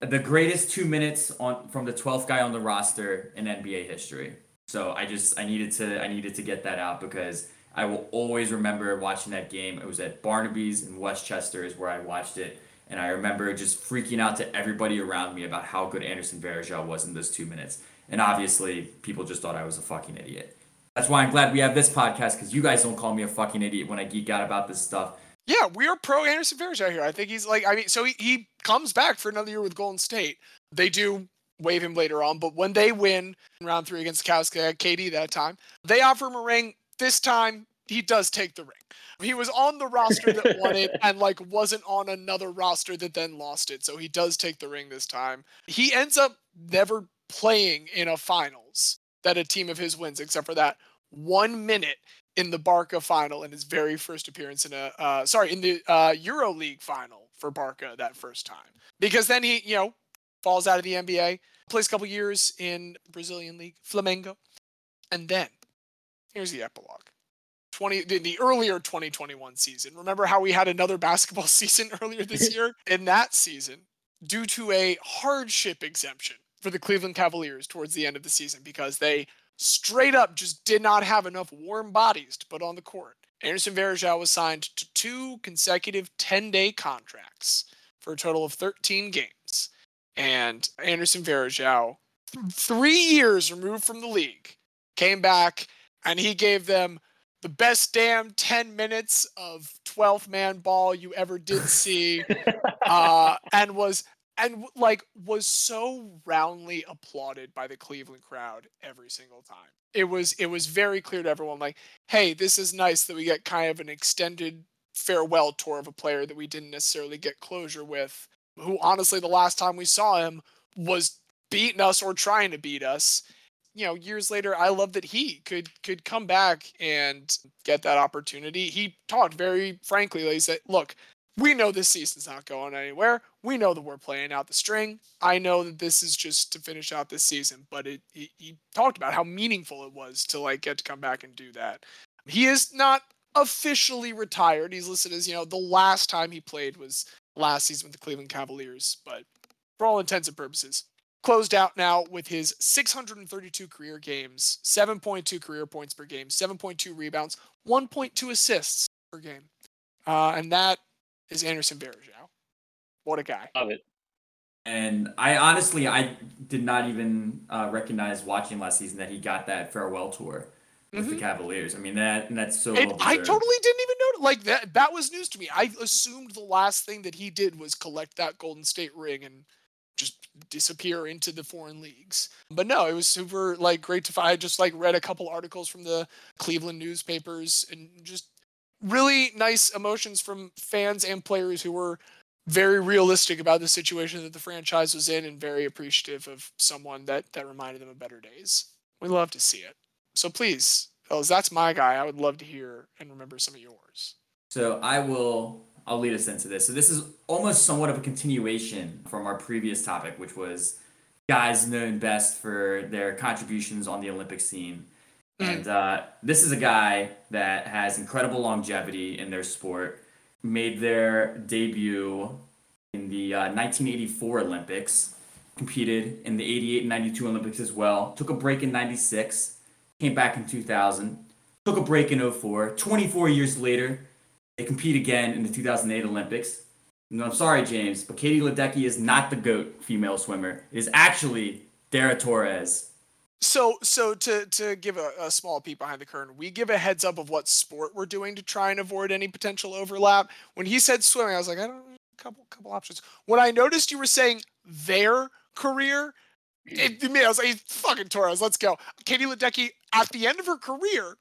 [SPEAKER 2] the greatest two minutes on from the 12th guy on the roster in NBA history. So I just I needed to I needed to get that out because I will always remember watching that game. It was at Barnaby's in Westchester is where I watched it, and I remember just freaking out to everybody around me about how good Anderson Varejao was in those two minutes. And obviously, people just thought I was a fucking idiot. That's why I'm glad we have this podcast because you guys don't call me a fucking idiot when I geek out about this stuff.
[SPEAKER 1] Yeah, we are pro Anderson Varejao here. I think he's like, I mean, so he, he comes back for another year with Golden State. They do waive him later on, but when they win round three against they KD that time, they offer him a ring. This time, he does take the ring. He was on the roster that won it and like wasn't on another roster that then lost it. So he does take the ring this time. He ends up never playing in a finals that a team of his wins, except for that one minute in the Barca final in his very first appearance in a uh, sorry in the uh, Euro League final for Barca that first time. Because then he you know falls out of the NBA, plays a couple years in Brazilian league Flamengo, and then here's the epilogue. 20 the, the earlier 2021 season. Remember how we had another basketball season earlier this year? in that season, due to a hardship exemption for the Cleveland Cavaliers towards the end of the season because they straight up just did not have enough warm bodies to put on the court. Anderson Varejao was signed to two consecutive 10-day contracts for a total of 13 games. And Anderson Varejao, th- three years removed from the league, came back and he gave them the best damn 10 minutes of 12th man ball you ever did see uh, and was and like was so roundly applauded by the Cleveland crowd every single time. It was it was very clear to everyone like, hey, this is nice that we get kind of an extended farewell tour of a player that we didn't necessarily get closure with, who honestly the last time we saw him was beating us or trying to beat us. You know, years later, I love that he could could come back and get that opportunity. He talked very frankly. He said, "Look, we know this season's not going anywhere. We know that we're playing out the string. I know that this is just to finish out this season, but it he, he talked about how meaningful it was to like get to come back and do that. He is not officially retired. He's listed as, you know, the last time he played was last season with the Cleveland Cavaliers, but for all intents and purposes, closed out now with his 632 career games, 7.2 career points per game, 7.2 rebounds, 1.2 assists per game. Uh, and that is Anderson Varejao. What a guy.
[SPEAKER 3] Love it.
[SPEAKER 2] And I honestly, I did not even uh, recognize watching last season that he got that farewell tour with the
[SPEAKER 1] Mhm.
[SPEAKER 2] Cavaliers. I mean, that that's so.
[SPEAKER 1] I totally didn't even know. Like that, that was news to me. I assumed the last thing that he did was collect that Golden State ring and just disappear into the foreign leagues. But no, it was super like great to find. I just like read a couple articles from the Cleveland newspapers and just really nice emotions from fans and players who were very realistic about the situation that the franchise was in and very appreciative of someone that that reminded them of better days. We love to see it. So please, fellas, that's my guy. I would love to hear and remember some of yours.
[SPEAKER 2] So I will. I'll lead us into this. So this is almost somewhat of a continuation from our previous topic, which was guys known best for their contributions on the Olympic scene.
[SPEAKER 1] Mhm.
[SPEAKER 2] And uh, this is a guy that has incredible longevity in their sport. Made their debut in the uh, 1984 Olympics, competed in the 88 and 92 Olympics as well. Took a break in 96, came back in 2000, took a break in 04. 24 years later, they compete again in the 2008 Olympics. And I'm sorry, James, but Katie Ledecky is not the GOAT female swimmer. It is actually Dara Torres.
[SPEAKER 1] So, so to to give a, a small peek behind the curtain, we give a heads up of what sport we're doing to try and avoid any potential overlap. When he said swimming, I was like, I don't couple couple options. When I noticed you were saying their career, it, me, I was like, fucking Torres, let's go. Katie Ledecky, at the end of her career,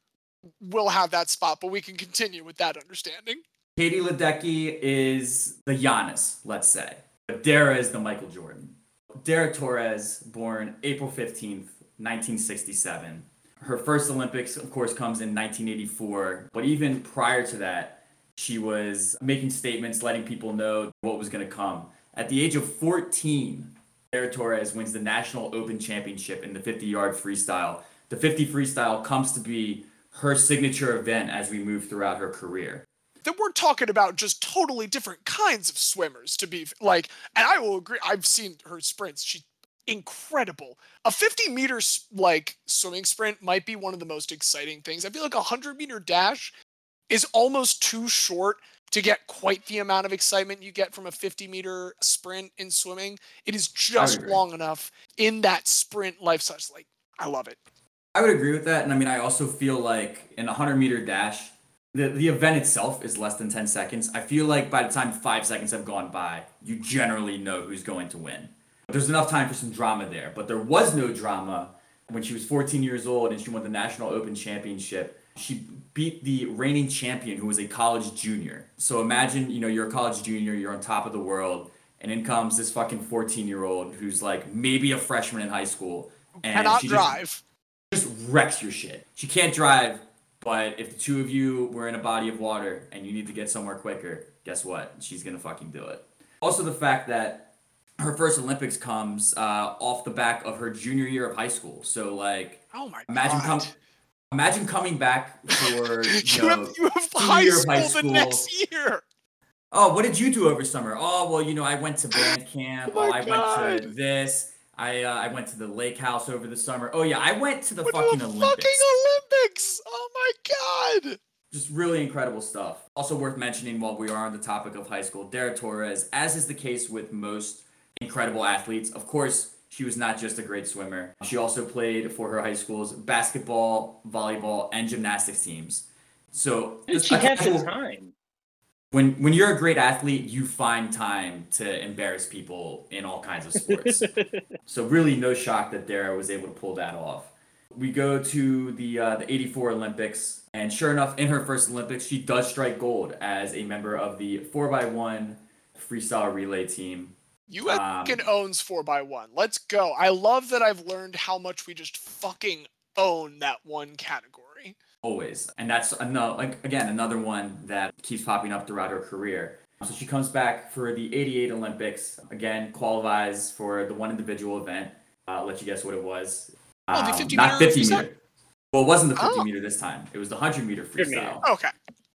[SPEAKER 1] will have that spot, but we can continue with that understanding.
[SPEAKER 2] Katie Ledecky is the Giannis, let's say. But Dara is the Michael Jordan. Dara Torres, born April 15th, 1967. Her first Olympics, of course, comes in 1984. But even prior to that, she was making statements, letting people know what was going to come. At the age of 14, Dara Torres wins the National Open Championship in the 50 yard freestyle. The 50 freestyle comes to be her signature event as we move throughout her career.
[SPEAKER 1] That we're talking about just totally different kinds of swimmers to be like, and I will agree. I've seen her sprints. She's incredible. A 50 meter like swimming sprint might be one of the most exciting things. I feel like a 100 meter dash is almost too short to get quite the amount of excitement you get from a 50 meter sprint in swimming. It is just long enough in that sprint life size. Like, I love it.
[SPEAKER 2] I would agree with that. And I mean, I also feel like in a 100 meter dash, the, the event itself is less than 10 seconds. I feel like by the time five seconds have gone by, you generally know who's going to win. There's enough time for some drama there, but there was no drama when she was 14 years old and she won the National Open Championship. She beat the reigning champion who was a college junior. So imagine, you know, you're a college junior, you're on top of the world, and in comes this fucking 14 year old who's like maybe a freshman in high school. And
[SPEAKER 1] Cannot
[SPEAKER 2] she just-
[SPEAKER 1] drive.
[SPEAKER 2] just wrecks your shit. She can't drive, but if the two of you were in a body of water and you need to get somewhere quicker, guess what? She's gonna fucking do it. Also, the fact that her first Olympics comes uh, off the back of her junior year of high school. So, like,
[SPEAKER 1] Oh my
[SPEAKER 2] imagine
[SPEAKER 1] god.
[SPEAKER 2] Imagine coming back for you, know,
[SPEAKER 1] have, you have high
[SPEAKER 2] year
[SPEAKER 1] school,
[SPEAKER 2] high
[SPEAKER 1] the
[SPEAKER 2] school.
[SPEAKER 1] next year.
[SPEAKER 2] Oh, what did you do over summer? Oh, well, you know, I went to band camp.
[SPEAKER 1] Oh
[SPEAKER 2] Oh, I went to this. I uh, I went to the lake house over the summer. Oh yeah, I went to the
[SPEAKER 1] What
[SPEAKER 2] fucking
[SPEAKER 1] the
[SPEAKER 2] Olympics.
[SPEAKER 1] fucking Olympics! Oh my god!
[SPEAKER 2] Just really incredible stuff. Also worth mentioning while we are on the topic of high school, Dara Torres, as is the case with most incredible athletes, of course, she was not just a great swimmer. She also played for her high school's basketball, volleyball, and gymnastics teams. So
[SPEAKER 3] she
[SPEAKER 2] a
[SPEAKER 3] has time.
[SPEAKER 2] when when you're a great athlete, you find time to embarrass people in all kinds of sports. so really, no shock that Dara was able to pull that off. We go to the uh, the '84 Olympics, and sure enough, in her first Olympics, she does strike gold as a member of the 4x1 freestyle relay team.
[SPEAKER 1] US
[SPEAKER 2] Um,
[SPEAKER 1] fucking owns four by one. Let's go. I love that I've learned how much we just fucking own that one category.
[SPEAKER 2] always and that's another like again another one that keeps popping up throughout her career so she comes back for the 88 olympics again qualifies for the one individual event uh, i'll let you guess what it was
[SPEAKER 1] Oh, the
[SPEAKER 2] Um,
[SPEAKER 1] 50
[SPEAKER 2] not 50 meter well it wasn't the 50
[SPEAKER 1] Oh.
[SPEAKER 2] meter this time it was the 100 meter
[SPEAKER 3] Good meter.
[SPEAKER 2] freestyle
[SPEAKER 1] Okay.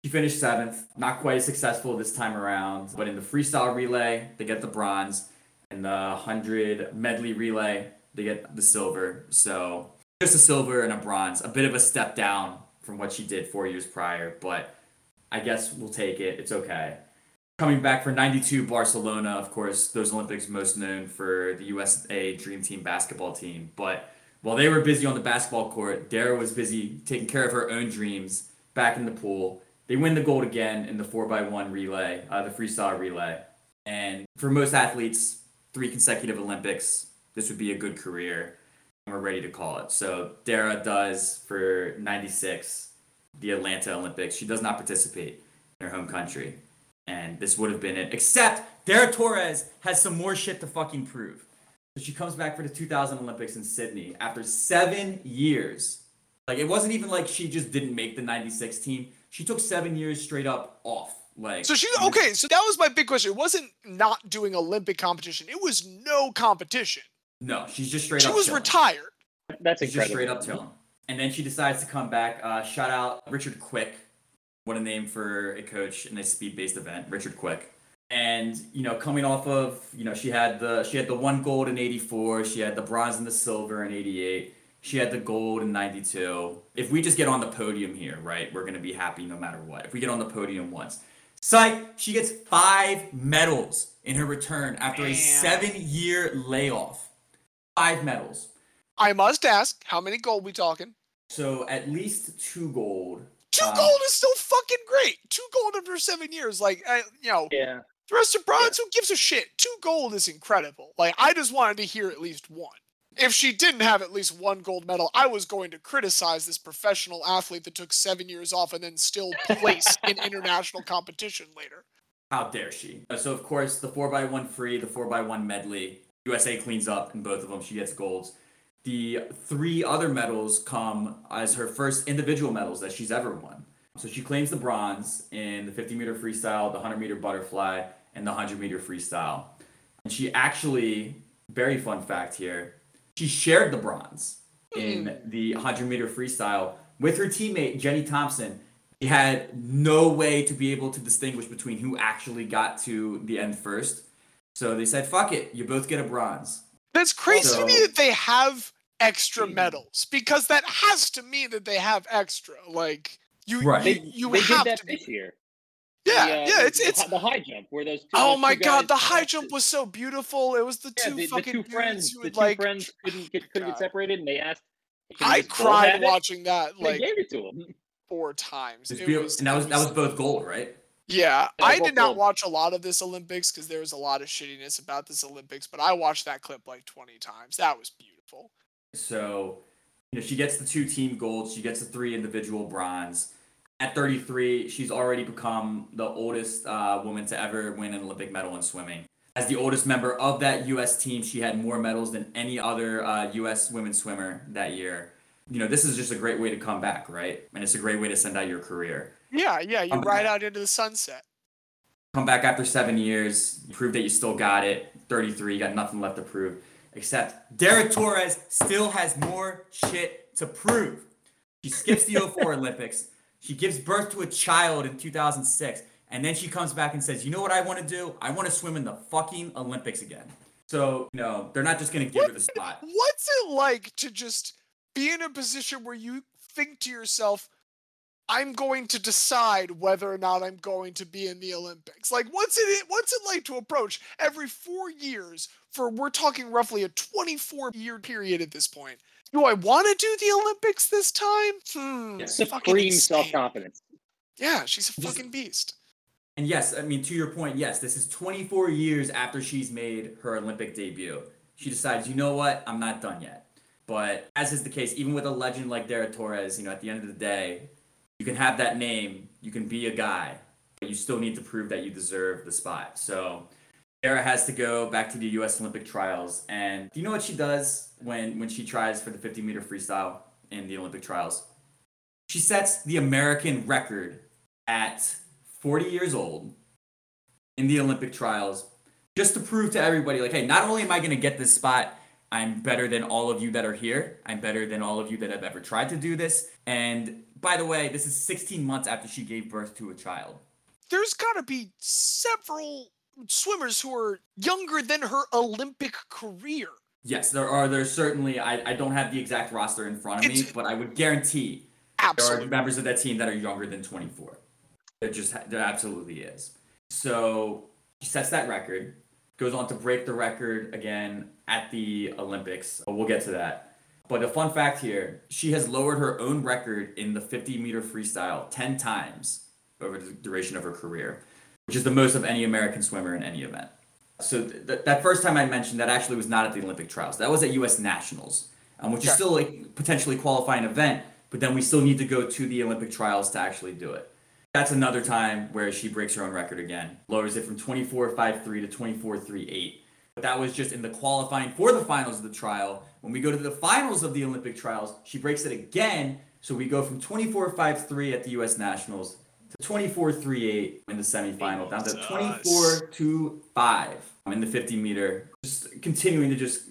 [SPEAKER 2] She finished seventh. Not quite as successful this time around but in the freestyle relay they get the bronze. And the 100 medley relay they get the silver. So just a silver and a bronze. A bit of a step down from what she did four years prior but i guess we'll take it. It's okay. Coming back for 92 barcelona of course those olympics most known for the usa dream team basketball team. But while they were busy on the basketball court dara was busy taking care of her own dreams back in the pool they win the gold again in the 4x1 relay uh, the freestyle relay. And for most athletes three consecutive olympics this would be a good career. And we're ready to call it. So dara does for 96 the atlanta olympics. She does not participate in her home country. And this would have been it except dara torres has some more shit to fucking prove. So she comes back for the 2000 olympics in sydney after seven years. Like it wasn't even like she just didn't make the 96 team she took seven years straight up off like
[SPEAKER 1] So she okay, so that was my big question. It wasn't not doing Olympic competition. It was no competition.
[SPEAKER 2] no she's just straight
[SPEAKER 1] She
[SPEAKER 2] up
[SPEAKER 1] was
[SPEAKER 2] chilling.
[SPEAKER 1] retired.
[SPEAKER 3] That's
[SPEAKER 2] She's just straight up chilling. and then she decides to come back. Uh, shout out Richard Quick, what a name for a coach in a speed-based event, Richard Quick. And you know, coming off of you know, she had the she had the one gold in '84, she had the bronze and the silver in '88, she had the gold in '92. If we just get on the podium here, right, we're gonna be happy no matter what. If we get on the podium once, psych, she gets five medals in her return after a seven-year layoff. Five medals.
[SPEAKER 1] I must ask, how many gold we talking?
[SPEAKER 2] So at least two gold.
[SPEAKER 1] Two
[SPEAKER 2] Um,
[SPEAKER 1] gold is still fucking great. Two gold after seven years. Like, I, you know,
[SPEAKER 3] Yeah.
[SPEAKER 1] the rest of bronze, who gives a shit? Two gold is incredible. Like, I just wanted to hear at least one. If she didn't have at least one gold medal, I was going to criticize this professional athlete that took seven years off and then still placed in international competition later.
[SPEAKER 2] How dare she? Uh, So of course the four x one free, the four x one medley. USA cleans up in both of them. She gets golds. The three other medals come as her first individual medals that she's ever won. So she claims the bronze in the 50 meter freestyle, the 100 meter butterfly, and the 100 meter freestyle. And she actually, very fun fact here, she shared the bronze in the 100 meter freestyle with her teammate Jenny Thompson. He had no way to be able to distinguish between who actually got to the end first. So they said, "Fuck it, you both get a bronze."
[SPEAKER 1] That's crazy to me that they have extra
[SPEAKER 3] Hmm.
[SPEAKER 1] medals because that has to mean that they have extra. Like, you,
[SPEAKER 2] Right.
[SPEAKER 1] you,
[SPEAKER 3] They,
[SPEAKER 1] you
[SPEAKER 3] they
[SPEAKER 1] have
[SPEAKER 3] did that
[SPEAKER 1] to be.
[SPEAKER 3] this year.
[SPEAKER 1] Yeah,
[SPEAKER 3] The, uh,
[SPEAKER 1] yeah, it's it's
[SPEAKER 3] the high jump where those. Two,
[SPEAKER 1] Oh
[SPEAKER 3] those
[SPEAKER 1] my
[SPEAKER 3] two
[SPEAKER 1] god,
[SPEAKER 3] guys
[SPEAKER 1] the high
[SPEAKER 3] lost
[SPEAKER 1] jump was so beautiful. It was the
[SPEAKER 3] Yeah,
[SPEAKER 1] two
[SPEAKER 3] the, the two friends,
[SPEAKER 1] who
[SPEAKER 3] the two
[SPEAKER 1] like.
[SPEAKER 3] friends couldn't get couldn't
[SPEAKER 1] God.
[SPEAKER 3] get separated, and they asked.
[SPEAKER 1] I cried
[SPEAKER 3] have it?"
[SPEAKER 1] watching that
[SPEAKER 3] And They
[SPEAKER 1] like
[SPEAKER 3] gave it to him.
[SPEAKER 1] four times.
[SPEAKER 2] It's
[SPEAKER 1] It was,
[SPEAKER 2] and that was that was both gold, right?
[SPEAKER 1] Yeah,
[SPEAKER 3] Yeah,
[SPEAKER 1] I did not watch a lot of this Olympics because there was a lot of shittiness about this Olympics, but I watched that clip like 20 times. That was beautiful.
[SPEAKER 2] So, you know, she gets the two team golds, she gets the three individual bronze. At 33, she's already become the oldest uh, woman to ever win an Olympic medal in swimming. As the oldest member of that U.S. team, she had more medals than any other uh, U.S. women's swimmer that year. You know, this is just a great way to come back, right? And it's a great way to send out your career.
[SPEAKER 1] Yeah, yeah, you
[SPEAKER 2] Um,
[SPEAKER 1] ride out into the sunset.
[SPEAKER 2] Come back after seven years, prove that you still got it. 33, you got nothing left to prove. Except Dara Torres still has more shit to prove. She skips the 04 Olympics. She gives birth to a child in 2006. And then she comes back and says, You know what I want to do? I want to swim in the fucking Olympics again. So, you know, they're not just going to give her the spot.
[SPEAKER 1] What's it like to just be in a position where you think to yourself, I'm going to decide whether or not I'm going to be in the Olympics. Like, what's it? What's it like to approach every four years for we're talking roughly a 24 year period at this point? Do I want to do the Olympics this time? Hmm.
[SPEAKER 2] Yes.
[SPEAKER 1] fucking
[SPEAKER 3] Supreme self confidence.
[SPEAKER 1] Yeah, she's a fucking beast.
[SPEAKER 2] And yes, I mean, to your point, yes, this is 24 years after she's made her Olympic debut. She decides, you know what, I'm not done yet. But as is the case, even with a legend like Dara Torres, you know, at the end of the day, you can have that name, you can be a guy, but you still need to prove that you deserve the spot. So Dara has to go back to the U.S. Olympic trials, and do you know what she does when when she tries for the 50 meter freestyle in the Olympic trials? She sets the American record at 40 years old in the Olympic trials just to prove to everybody like hey not only am I going to get this spot I'm better than all of you that are here I'm better than all of you that have ever tried to do this and by the way this is 16 months after she gave birth to a child
[SPEAKER 1] There's got to be several swimmers who are younger than her Olympic career.
[SPEAKER 2] yes there are there's certainly I, I don't have the exact roster in front of me but I would guarantee absolutely. there are members of that team that are younger than 24. There just there absolutely is. So he sets that record, goes on to break the record again at the Olympics. But we'll get to that. But a fun fact here: she has lowered her own record in the 50 meter freestyle 10 times over the duration of her career, which is the most of any American swimmer in any event. So th- th- that first time I mentioned that actually was not at the Olympic trials. That was at U.S. Nationals, um, which is still a potentially qualifying event, but then we still need to go to the Olympic trials to actually do it. That's another time where she breaks her own record again, lowers it from 24.53 to 24.38. But that was just in the qualifying for the finals of the trial. When we go to the finals of the Olympic trials, she breaks it again. So we go from 24.53 at the U.S. Nationals to 24.38 in the semifinal, down to
[SPEAKER 1] Jesus.
[SPEAKER 2] 24.25 in the 50 meter. Just continuing to just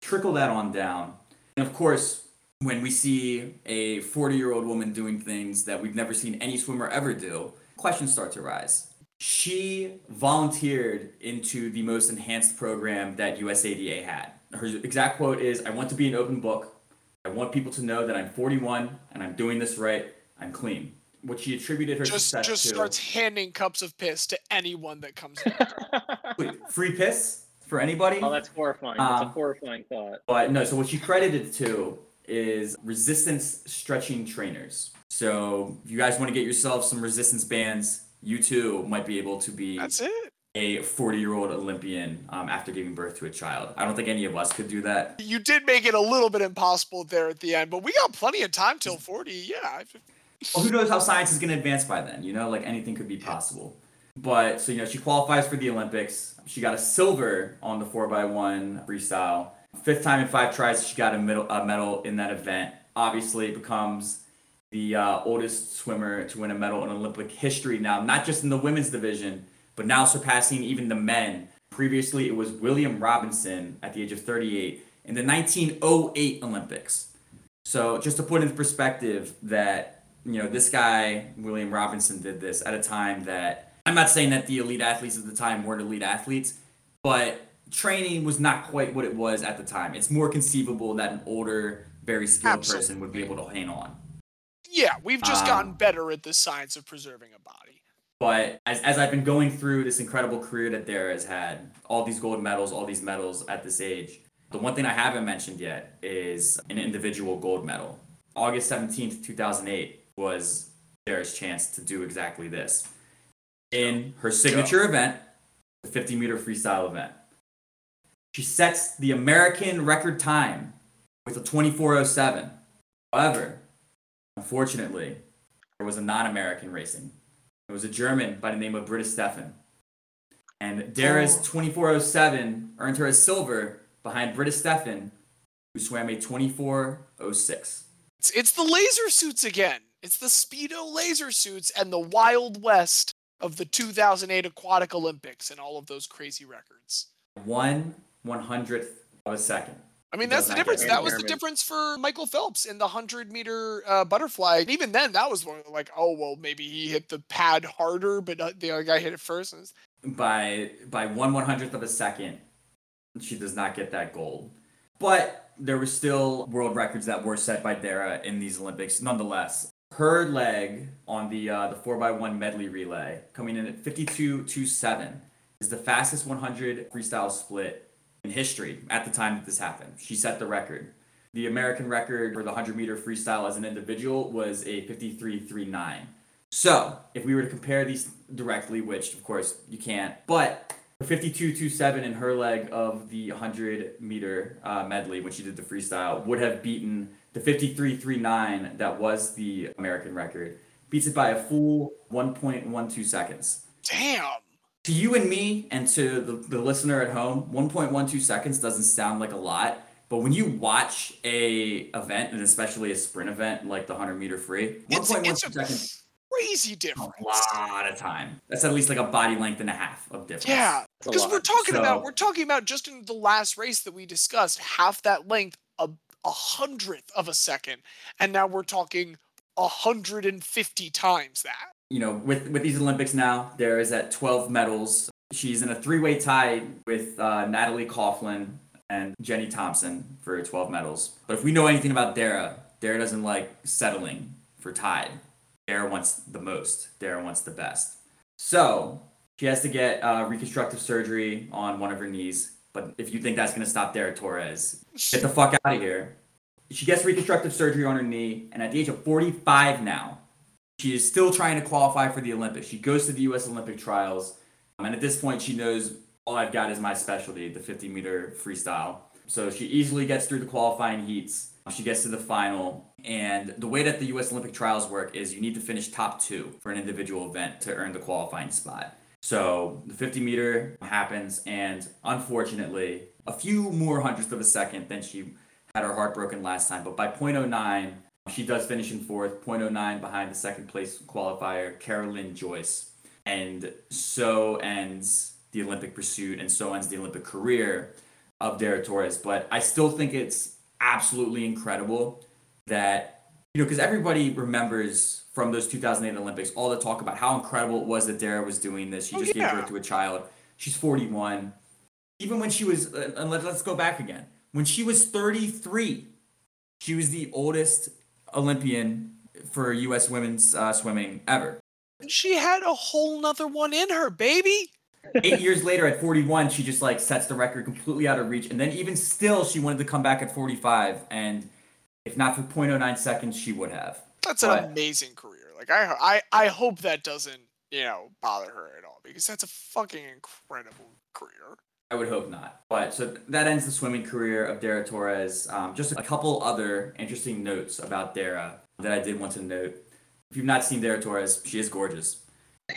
[SPEAKER 2] trickle that on down. And of course, when we see a 40 year old woman doing things that we've never seen any swimmer ever do, questions start to rise. She volunteered into the most enhanced program that USADA had. Her exact quote is I want to be an open book. I want people to know that I'm 41 and I'm doing this right. I'm clean. What she attributed her
[SPEAKER 1] Just
[SPEAKER 2] success
[SPEAKER 1] just
[SPEAKER 2] to.
[SPEAKER 1] starts handing cups of piss to anyone that comes in.
[SPEAKER 2] Wait, free piss for anybody?
[SPEAKER 3] oh, that's horrifying. That's a
[SPEAKER 2] Um,
[SPEAKER 3] horrifying thought.
[SPEAKER 2] But no, so what she credited to is resistance stretching trainers. So if you guys want to get yourself some resistance bands, you too might be able to be
[SPEAKER 1] That's it.
[SPEAKER 2] a 40 year old Olympian um, after giving birth to a child. I don't think any of us could do that.
[SPEAKER 1] You did make it a little bit impossible there at the end, but we got plenty of time till 40. Yeah.
[SPEAKER 2] Well, who knows how science is going to advance by then? You know, like anything could be possible. But so, you know, she qualifies for the Olympics. She got a silver on the 4x1 freestyle. Fifth time in five tries, she got a, medal, a medal in that event. Obviously, becomes the uh, oldest swimmer to win a medal in Olympic history now, not just in the women's division, but now surpassing even the men. Previously, it was William Robinson at the age of 38 in the 1908 Olympics. So just to put into perspective that you know this guy William Robinson did this at a time that I'm not saying that the elite athletes at the time weren't elite athletes, but training was not quite what it was at the time. It's more conceivable that an older, very skilled person would be able to hang on.
[SPEAKER 1] Yeah, we've just gotten
[SPEAKER 2] Um,
[SPEAKER 1] better at the science of preserving a body.
[SPEAKER 2] But as, as I've been going through this incredible career that Dara has had, all these gold medals, all these medals at this age, the one thing I haven't mentioned yet is an individual gold medal. August 17th, 2008 was Dara's chance to do exactly this. In her signature event, the 50 meter freestyle event, she sets the American record time with a 2407. However, unfortunately, there was a non American racing. It was a German by the name of Britta Steffen. And Dara's
[SPEAKER 1] Oh.
[SPEAKER 2] 2407 earned her a silver behind Britta Steffen, who swam a 2406.
[SPEAKER 1] It's, it's the laser suits again. It's the Speedo laser suits and the Wild West of the 2008 Aquatic Olympics and all of those crazy records.
[SPEAKER 2] One one hundredth of a second.
[SPEAKER 1] I mean, that's the difference. That was the difference for Michael Phelps in the 100 meter uh, butterfly. And even then, that was one the, like, oh, well, maybe he hit the pad harder, but the other guy hit it first.
[SPEAKER 2] By by one one hundredth of a second, she does not get that gold. But there were still world records that were set by Dara in these Olympics, nonetheless. Her leg on the uh, the four x one medley relay, coming in at 52.27, is the fastest 100 freestyle split in history at the time that this happened. She set the record. The American record for the 100 meter freestyle as an individual was a 53.39. So, if we were to compare these directly, which of course you can't, but the 52.27 in her leg of the 100 meter uh, medley when she did the freestyle would have beaten the 53.39 that was the American record. Beats it by a full 1.12 seconds.
[SPEAKER 1] Damn.
[SPEAKER 2] To you and me, and to the, the listener at home, 1.12 seconds doesn't sound like a lot, but when you watch a event, and especially a sprint event like the 100 meter free,
[SPEAKER 1] It's,
[SPEAKER 2] 1.12
[SPEAKER 1] it's a
[SPEAKER 2] seconds
[SPEAKER 1] crazy difference.
[SPEAKER 2] a lot of time. That's at least like a body length and a half of difference.
[SPEAKER 1] Yeah, because we're talking about we're talking about just in the last race that we discussed, half that length, a, a hundredth of a second, and now we're talking a hundred and fifty times that.
[SPEAKER 2] You know, with with these Olympics now, there is at 12 medals. She's in a three-way tie with uh, Natalie Coughlin and Jenny Thompson for 12 medals. But if we know anything about Dara, Dara doesn't like settling for tied. Dara wants the most. Dara wants the best. So she has to get uh, reconstructive surgery on one of her knees. But if you think that's going to stop Dara Torres, get the fuck out of here. She gets reconstructive surgery on her knee, and at the age of 45 now, she is still trying to qualify for the Olympics. She goes to the U.S. Olympic trials, um, and at this point, she knows all I've got is my specialty, the 50 meter freestyle. So she easily gets through the qualifying heats. She gets to the final, and the way that the U.S. Olympic trials work is you need to finish top two for an individual event to earn the qualifying spot. So the 50 meter happens, and unfortunately, a few more hundredths of a second than she had her heart broken last time. But by 0.09, she does finish in fourth, 0.09 behind the second place qualifier, Kara Lynn Joyce. And so ends the Olympic pursuit, and so ends the Olympic career of Dara Torres. But I still think it's absolutely incredible that you know because everybody remembers from those 2008 Olympics all the talk about how incredible it was that Dara was doing this. She
[SPEAKER 1] Oh,
[SPEAKER 2] just
[SPEAKER 1] yeah.
[SPEAKER 2] gave birth to a child. She's 41. Even when she was, uh, and let, let's go back again. When she was 33, she was the oldest Olympian for U.S. women's uh, swimming ever.
[SPEAKER 1] She had a whole nother one in her, baby.
[SPEAKER 2] Eight years later, at 41, she just like sets the record completely out of reach. And then even still, she wanted to come back at 45. And if not for 0.09 seconds, she would have.
[SPEAKER 1] That's an amazing career. Like I, I, I hope that doesn't, you know, bother her at all because that's a fucking incredible career.
[SPEAKER 2] I would hope not. But so that ends the swimming career of Dara Torres. Um, just a couple other interesting notes about Dara that I did want to note. If you've not seen Dara Torres, she is gorgeous.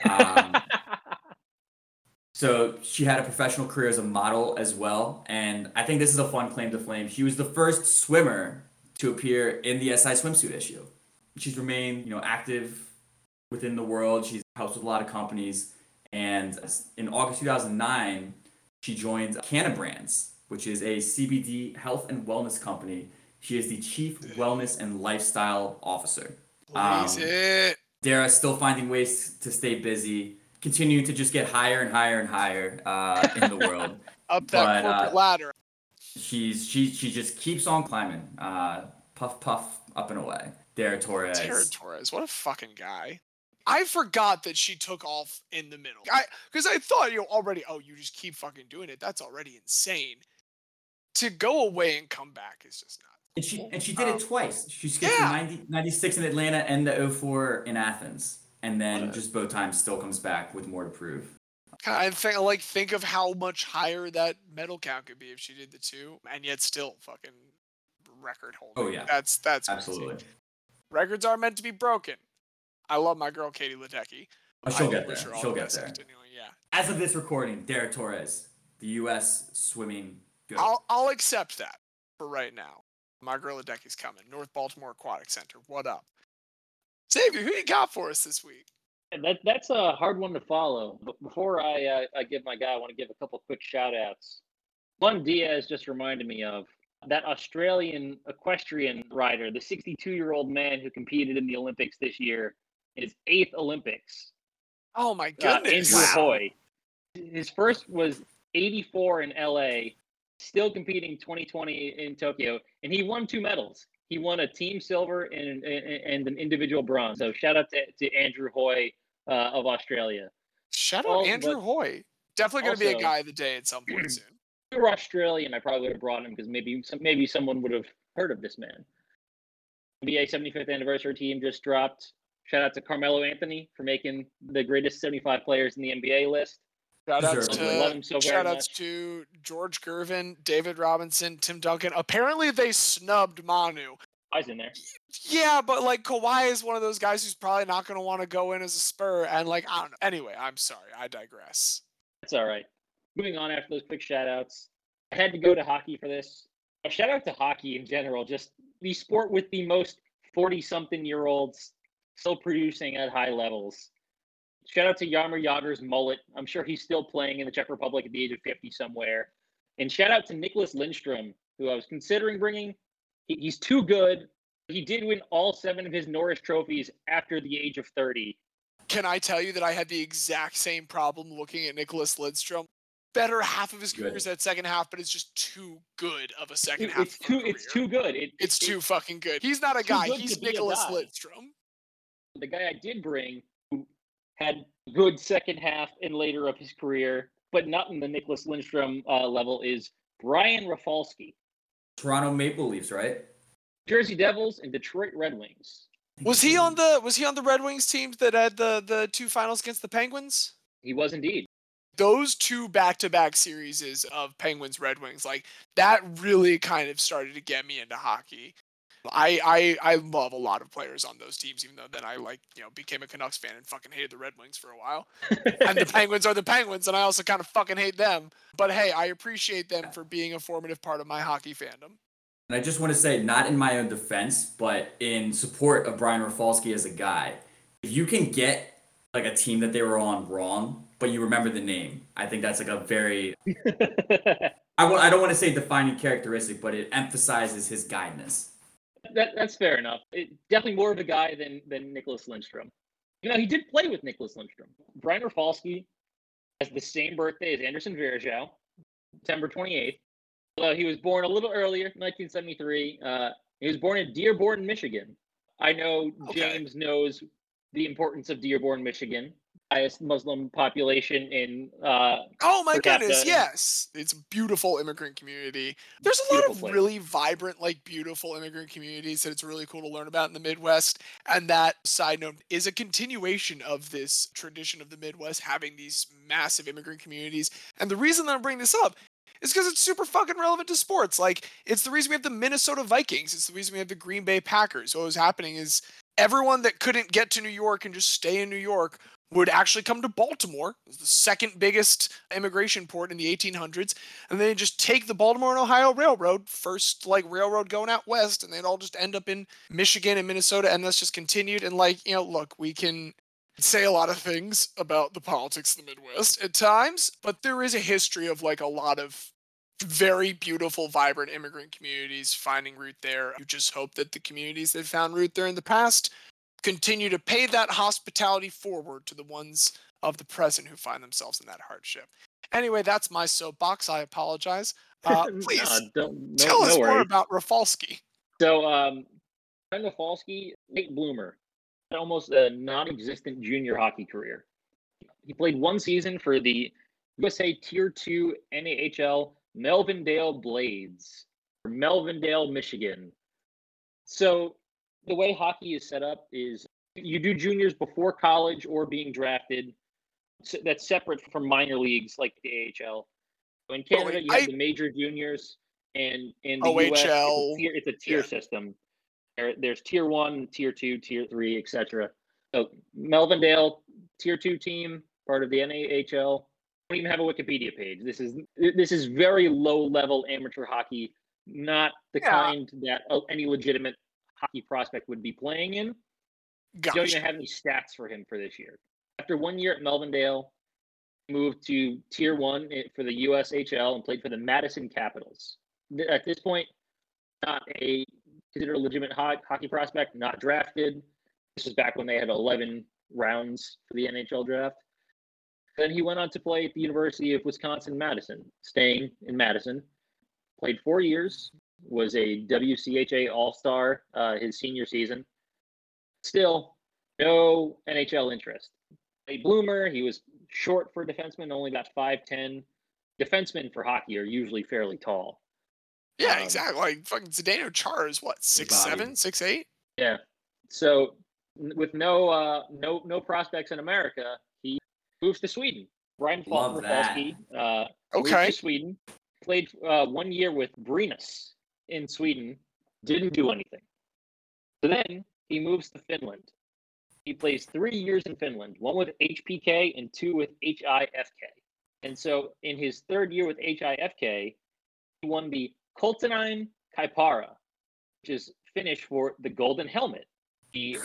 [SPEAKER 2] Um, so she had a professional career as a model as well, and I think this is a fun claim to flame. She was the first swimmer to appear in the SI swimsuit issue. She's remained, you know, active within the world. She's helped with a lot of companies, and in August 2009, she joined Canna Brands, which is a CBD health and wellness company. She is the chief wellness and lifestyle officer. Um. Dara still finding ways to stay busy, continuing to just get higher and higher and higher uh, in the world.
[SPEAKER 1] Up that
[SPEAKER 2] but, uh,
[SPEAKER 1] corporate ladder.
[SPEAKER 2] She's she she just keeps on climbing, uh, puff puff up and away. Dara Torres.
[SPEAKER 1] Dara Torres, what a fucking guy. I forgot that she took off in the middle. I because I thought you know already. Oh, you just keep fucking doing it. That's already insane. To go away and come back is just not.
[SPEAKER 2] And she and she did it
[SPEAKER 1] Um,
[SPEAKER 2] twice. She skipped
[SPEAKER 1] yeah.
[SPEAKER 2] 90, 96 in Atlanta and the 04 in Athens. And then just both times still comes back with more to prove.
[SPEAKER 1] I think like think of how much higher that medal count could be if she did the two, and yet still fucking record holding.
[SPEAKER 2] Oh, yeah.
[SPEAKER 1] that's that's crazy.
[SPEAKER 2] Absolutely.
[SPEAKER 1] Records are meant to be broken. I love my girl Katie Ledecky.
[SPEAKER 2] Oh, she'll
[SPEAKER 1] I
[SPEAKER 2] get there. She'll get there.
[SPEAKER 1] continuing, Yeah,
[SPEAKER 2] As of this recording, Dara Torres, the U.S. swimming good.
[SPEAKER 1] I'll I'll accept that for right now. My girl Ledecky's coming. North Baltimore Aquatic Center. What up? Xavier, who you got for us this week?
[SPEAKER 3] And that that's a hard one to follow. But before I uh, I give my guy, I want to give a couple quick shout outs. One Diaz just reminded me of that Australian equestrian rider, the 62 year old man who competed in the Olympics this year, in his eighth Olympics.
[SPEAKER 1] Oh my
[SPEAKER 3] Uh,
[SPEAKER 1] goodness!
[SPEAKER 3] Andrew Hoy. His first was 84 in LA, still competing 2020 in Tokyo, and he won two medals. He won a team silver and, and, and an individual bronze. So shout out to, to Andrew Hoy uh, of Australia.
[SPEAKER 1] Shout out
[SPEAKER 3] Well,
[SPEAKER 1] Andrew Hoy. Definitely going to be a guy of the day at some point soon.
[SPEAKER 3] Were Australian, I probably would have brought him because maybe some, maybe someone would have heard of this man. NBA 75th anniversary team just dropped. Shout out to Carmelo Anthony for making the greatest 75 players in the NBA list.
[SPEAKER 1] Shout outs to
[SPEAKER 3] so
[SPEAKER 1] shout outs to George Gervin, David Robinson, Tim Duncan. Apparently they snubbed Manu.
[SPEAKER 3] I was in there.
[SPEAKER 1] Yeah, but like Kawhi is one of those guys who's probably not going to want to go in as a Spur, and like I don't know. Anyway, I'm sorry, I digress.
[SPEAKER 3] That's all right. Moving on after those quick shout outs. I had to go to hockey for this. A shout out to hockey in general, just the sport with the most 40 something year olds still producing at high levels. Shout out to Jaromir Jagr's mullet. I'm sure he's still playing in the Czech Republic at the age of 50 somewhere. And shout out to Nicklas Lidstrom, who I was considering bringing. He, he's too good. He did win all seven of his Norris trophies after the age of 30.
[SPEAKER 1] Can I tell you that I had the exact same problem looking at Nicklas Lidstrom? Better half of his
[SPEAKER 2] Good.
[SPEAKER 1] career is that second half, but it's just too good of a second
[SPEAKER 3] It-
[SPEAKER 1] half.
[SPEAKER 3] it's
[SPEAKER 1] of
[SPEAKER 3] too it's too good. It,
[SPEAKER 1] It's
[SPEAKER 3] it-
[SPEAKER 1] too fucking good. He's not a guy. He's
[SPEAKER 3] to
[SPEAKER 1] Nicklas
[SPEAKER 3] guy.
[SPEAKER 1] Lidstrom.
[SPEAKER 3] the guy I did bring who had good second half and later of his career, but not in the Nicklas Lidstrom uh, level, is Brian Rafalski.
[SPEAKER 2] Toronto Maple Leafs, right?
[SPEAKER 3] Jersey Devils and Detroit Red Wings.
[SPEAKER 1] Was he on the Was he on the Red Wings team that had the the two finals against the Penguins?
[SPEAKER 3] He was indeed.
[SPEAKER 1] Those two back-to-back series of Penguins Red Wings, like that really kind of started to get me into hockey. I, I I love a lot of players on those teams, even though then I like you know became a Canucks fan and fucking hated the Red Wings for a while. And the Penguins are the Penguins, and I also kind of fucking hate them. But hey, I appreciate them for being a formative part of my hockey fandom.
[SPEAKER 2] And I just want to say, not in my own defense, but in support of Brian Rafalski as a guy, if you can get like a team that they were on wrong, but you remember the name, I think that's like a very I w- I don't want to say defining characteristic, but it emphasizes his guyness.
[SPEAKER 3] That that's fair enough. It, definitely more of a guy than than Nicklas Lidstrom. You know, he did play with Nicklas Lidstrom. Brian Rafalski has the same birthday as Anderson Varejao, September 28th. Although he was born a little earlier, 1973. Uh, he was born in Dearborn, Michigan. I know
[SPEAKER 1] Okay.
[SPEAKER 3] James knows the importance of Dearborn, Michigan. Highest Muslim population in uh,
[SPEAKER 1] Oh my goodness, yes. It's a beautiful immigrant community. There's a lot of
[SPEAKER 3] place.
[SPEAKER 1] really vibrant, like beautiful immigrant communities that it's really cool to learn about in the Midwest. And that side note is a continuation of this tradition of the Midwest having these massive immigrant communities. And the reason that I'm bringing this up is because it's super fucking relevant to sports. Like, it's the reason we have the Minnesota Vikings. It's the reason we have the Green Bay Packers. What was happening is everyone that couldn't get to New York and just stay in New York would actually come to Baltimore, the second biggest immigration port in the 1800s, and they just take the Baltimore and Ohio Railroad, first like railroad going out west, and they'd all just end up in Michigan and Minnesota, and that's just continued. And like you know, look, we can say a lot of things about the politics of the Midwest at times, but there is a history of like a lot of very beautiful, vibrant immigrant communities finding root there. You just hope that the communities that found root there in the past continue to pay that hospitality forward to the ones of the present who find themselves in that hardship. Anyway, that's my soapbox. I apologize. Uh, please
[SPEAKER 3] uh, don't, no,
[SPEAKER 1] tell
[SPEAKER 3] no
[SPEAKER 1] us more about Rafalski.
[SPEAKER 3] So, um, Brian Rafalski, late bloomer, almost a non-existent junior hockey career. He played one season for the USA Tier Two NAHL Melvindale Blades, for Melvindale, Michigan. So, the way hockey is set up is you do juniors before college or being drafted. So that's separate from minor leagues like the AHL. So in
[SPEAKER 1] But
[SPEAKER 3] Canada,
[SPEAKER 1] wait,
[SPEAKER 3] you have
[SPEAKER 1] I-
[SPEAKER 3] the major juniors, and in the US, it's a tier, it's a tier
[SPEAKER 1] yeah.
[SPEAKER 3] system. There, there's tier one, tier two, tier three, etc. So Melvindale, tier two team, part of the NAHL. Don't even have a Wikipedia page. This is this is very low level amateur hockey, not the
[SPEAKER 1] Yeah.
[SPEAKER 3] kind that uh, any legitimate hockey prospect would be playing in. Don't even have any stats for him for this year. After one year at Melvindale, moved to Tier One for the USHL and played for the Madison Capitals. At this point, not a considered a legitimate hockey prospect, not drafted. This was back when they had 11 rounds for the NHL draft. Then he went on to play at the University of Wisconsin Madison, staying in Madison. Played four years, was a WCHA All Star uh, his senior season still no NHL interest. A bloomer, he was short for a defenseman, only about 5'10. Defensemen for hockey are usually fairly tall.
[SPEAKER 1] Yeah,
[SPEAKER 3] Um,
[SPEAKER 1] exactly. Like fucking Zdeno Chara is what six seven, six.
[SPEAKER 3] Yeah. So with no uh no no prospects in America, he moves to Sweden. Brian Fal-
[SPEAKER 2] Love that.
[SPEAKER 3] Uh moved
[SPEAKER 1] Okay.
[SPEAKER 3] to Sweden, played uh, one year with Brynäs in Sweden, didn't do anything. So then he moves to Finland. He plays three years in Finland, one with HPK and two with HIFK. And so in his third year with HIFK, he won the Kultainen kypärä, which is Finnish for the Golden Helmet. The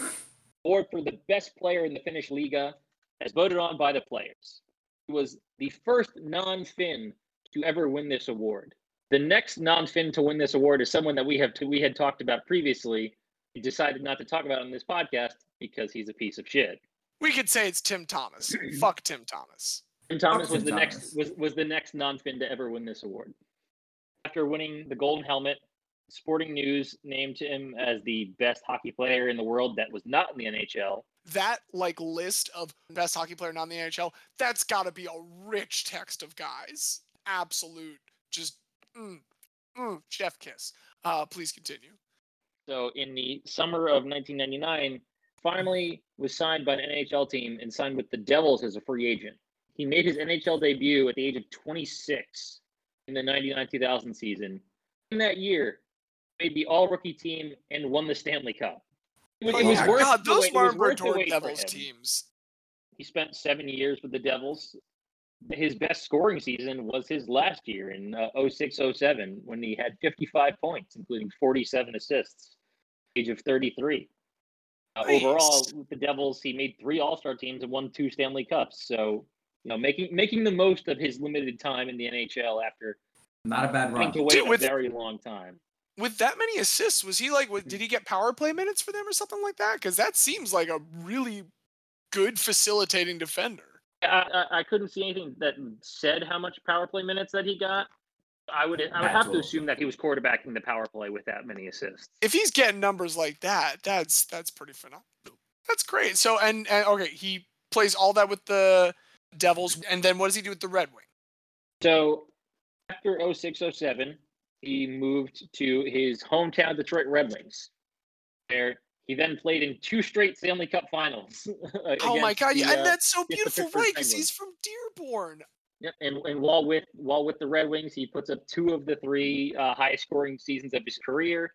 [SPEAKER 3] award for the best player in the Finnish Liiga, as voted on by the players. He was the first non-Finn to ever win this award. The next non-Finn to win this award is someone that we have we had talked about previously. We decided not to talk about on this podcast because he's a piece of shit.
[SPEAKER 1] We could say it's Tim Thomas. Fuck Tim Thomas.
[SPEAKER 3] Tim Thomas
[SPEAKER 2] Tim
[SPEAKER 3] was the
[SPEAKER 2] Thomas.
[SPEAKER 3] next was, was the next non-Finn to ever win this award. After winning the Golden Helmet, Sporting News named him as the best hockey player in the world that was not in the NHL.
[SPEAKER 1] That like list of best hockey player not in the NHL, that's got to be a rich text of guys. Absolute, just mm, mm, chef kiss. Uh, please continue.
[SPEAKER 3] So in the summer of 1999, finally was signed by an NHL team and signed with the Devils as a free agent. He made his NHL debut at the age of 26 in the 99-2000 season. In that year, made the All-Rookie team and won the Stanley Cup. It was,
[SPEAKER 1] Oh,
[SPEAKER 3] it was
[SPEAKER 1] yeah,
[SPEAKER 3] worth
[SPEAKER 1] God, those
[SPEAKER 3] wait- it was
[SPEAKER 1] Martin
[SPEAKER 3] worth the
[SPEAKER 1] Brodeur
[SPEAKER 3] wait for
[SPEAKER 1] Devils teams.
[SPEAKER 3] He spent seven years with the Devils. His best scoring season was his last year in uh, 06 07 when he had 55 points, including 47 assists, age of 33. Uh, overall, with the Devils, he made three All Star teams and won two Stanley Cups. So, you know, making making the most of his limited time in the NHL after
[SPEAKER 2] Not a bad run.
[SPEAKER 3] to wait
[SPEAKER 1] Dude, with-
[SPEAKER 3] a very long time.
[SPEAKER 1] with that many assists, was he like? What, did he get power play minutes for them or something like that? Because that seems like a really good facilitating defender.
[SPEAKER 3] I, I, I couldn't see anything that said how much power play minutes that he got. I would I would have to assume that he was quarterbacking the power play with that many assists.
[SPEAKER 1] If he's getting numbers like that, that's that's pretty phenomenal. That's great. So and, and okay, he plays all that with the Devils, and then what does he do with the Red Wing?
[SPEAKER 3] So after 0607, he moved to his hometown Detroit Red Wings. There he then played in two straight Stanley Cup finals.
[SPEAKER 1] Oh my god,
[SPEAKER 3] the, uh,
[SPEAKER 1] and that's so beautiful, right? Because he's from Dearborn.
[SPEAKER 3] Yep, and, and while with while with the Red Wings, he puts up two of the three uh, highest scoring seasons of his career.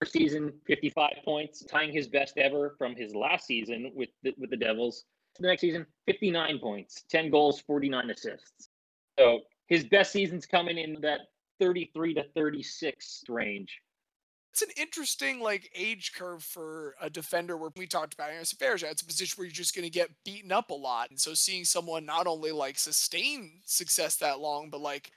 [SPEAKER 3] First season, 55 points, tying his best ever from his last season with the, with the Devils. The next season, 59 points, 10 goals, 49 assists. So his best season's coming in that 33 to 36 range.
[SPEAKER 1] It's an interesting like age curve for a defender where we talked about Anderson Varejao. It's a position where you're just going to get beaten up a lot, and so seeing someone not only like sustain success that long, but like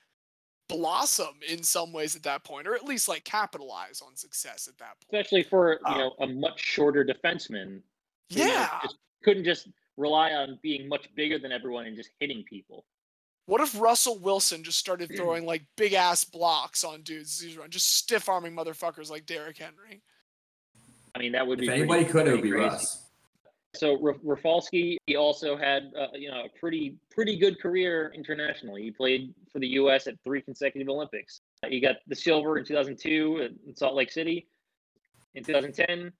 [SPEAKER 1] blossom in some ways at that point, or at least like capitalize on success at that point.
[SPEAKER 3] especially for you
[SPEAKER 1] Um,
[SPEAKER 3] know a much shorter defenseman. you know,
[SPEAKER 1] Yeah.
[SPEAKER 3] just couldn't just rely on being much bigger than everyone and just hitting people.
[SPEAKER 1] What if Russell Wilson just started throwing like big ass blocks on dudes, he's run, just stiff arming motherfuckers like Derrick Henry?
[SPEAKER 3] I mean, that would be
[SPEAKER 2] If
[SPEAKER 3] pretty-
[SPEAKER 2] anybody could, it would be
[SPEAKER 3] crazy.
[SPEAKER 2] Russ.
[SPEAKER 3] So Ra- Rafalski, he also had uh, you know a pretty pretty good career internationally. He played for the U.S. at three consecutive Olympics. Uh, He got the silver in 2002 in Salt Lake City. In 2010,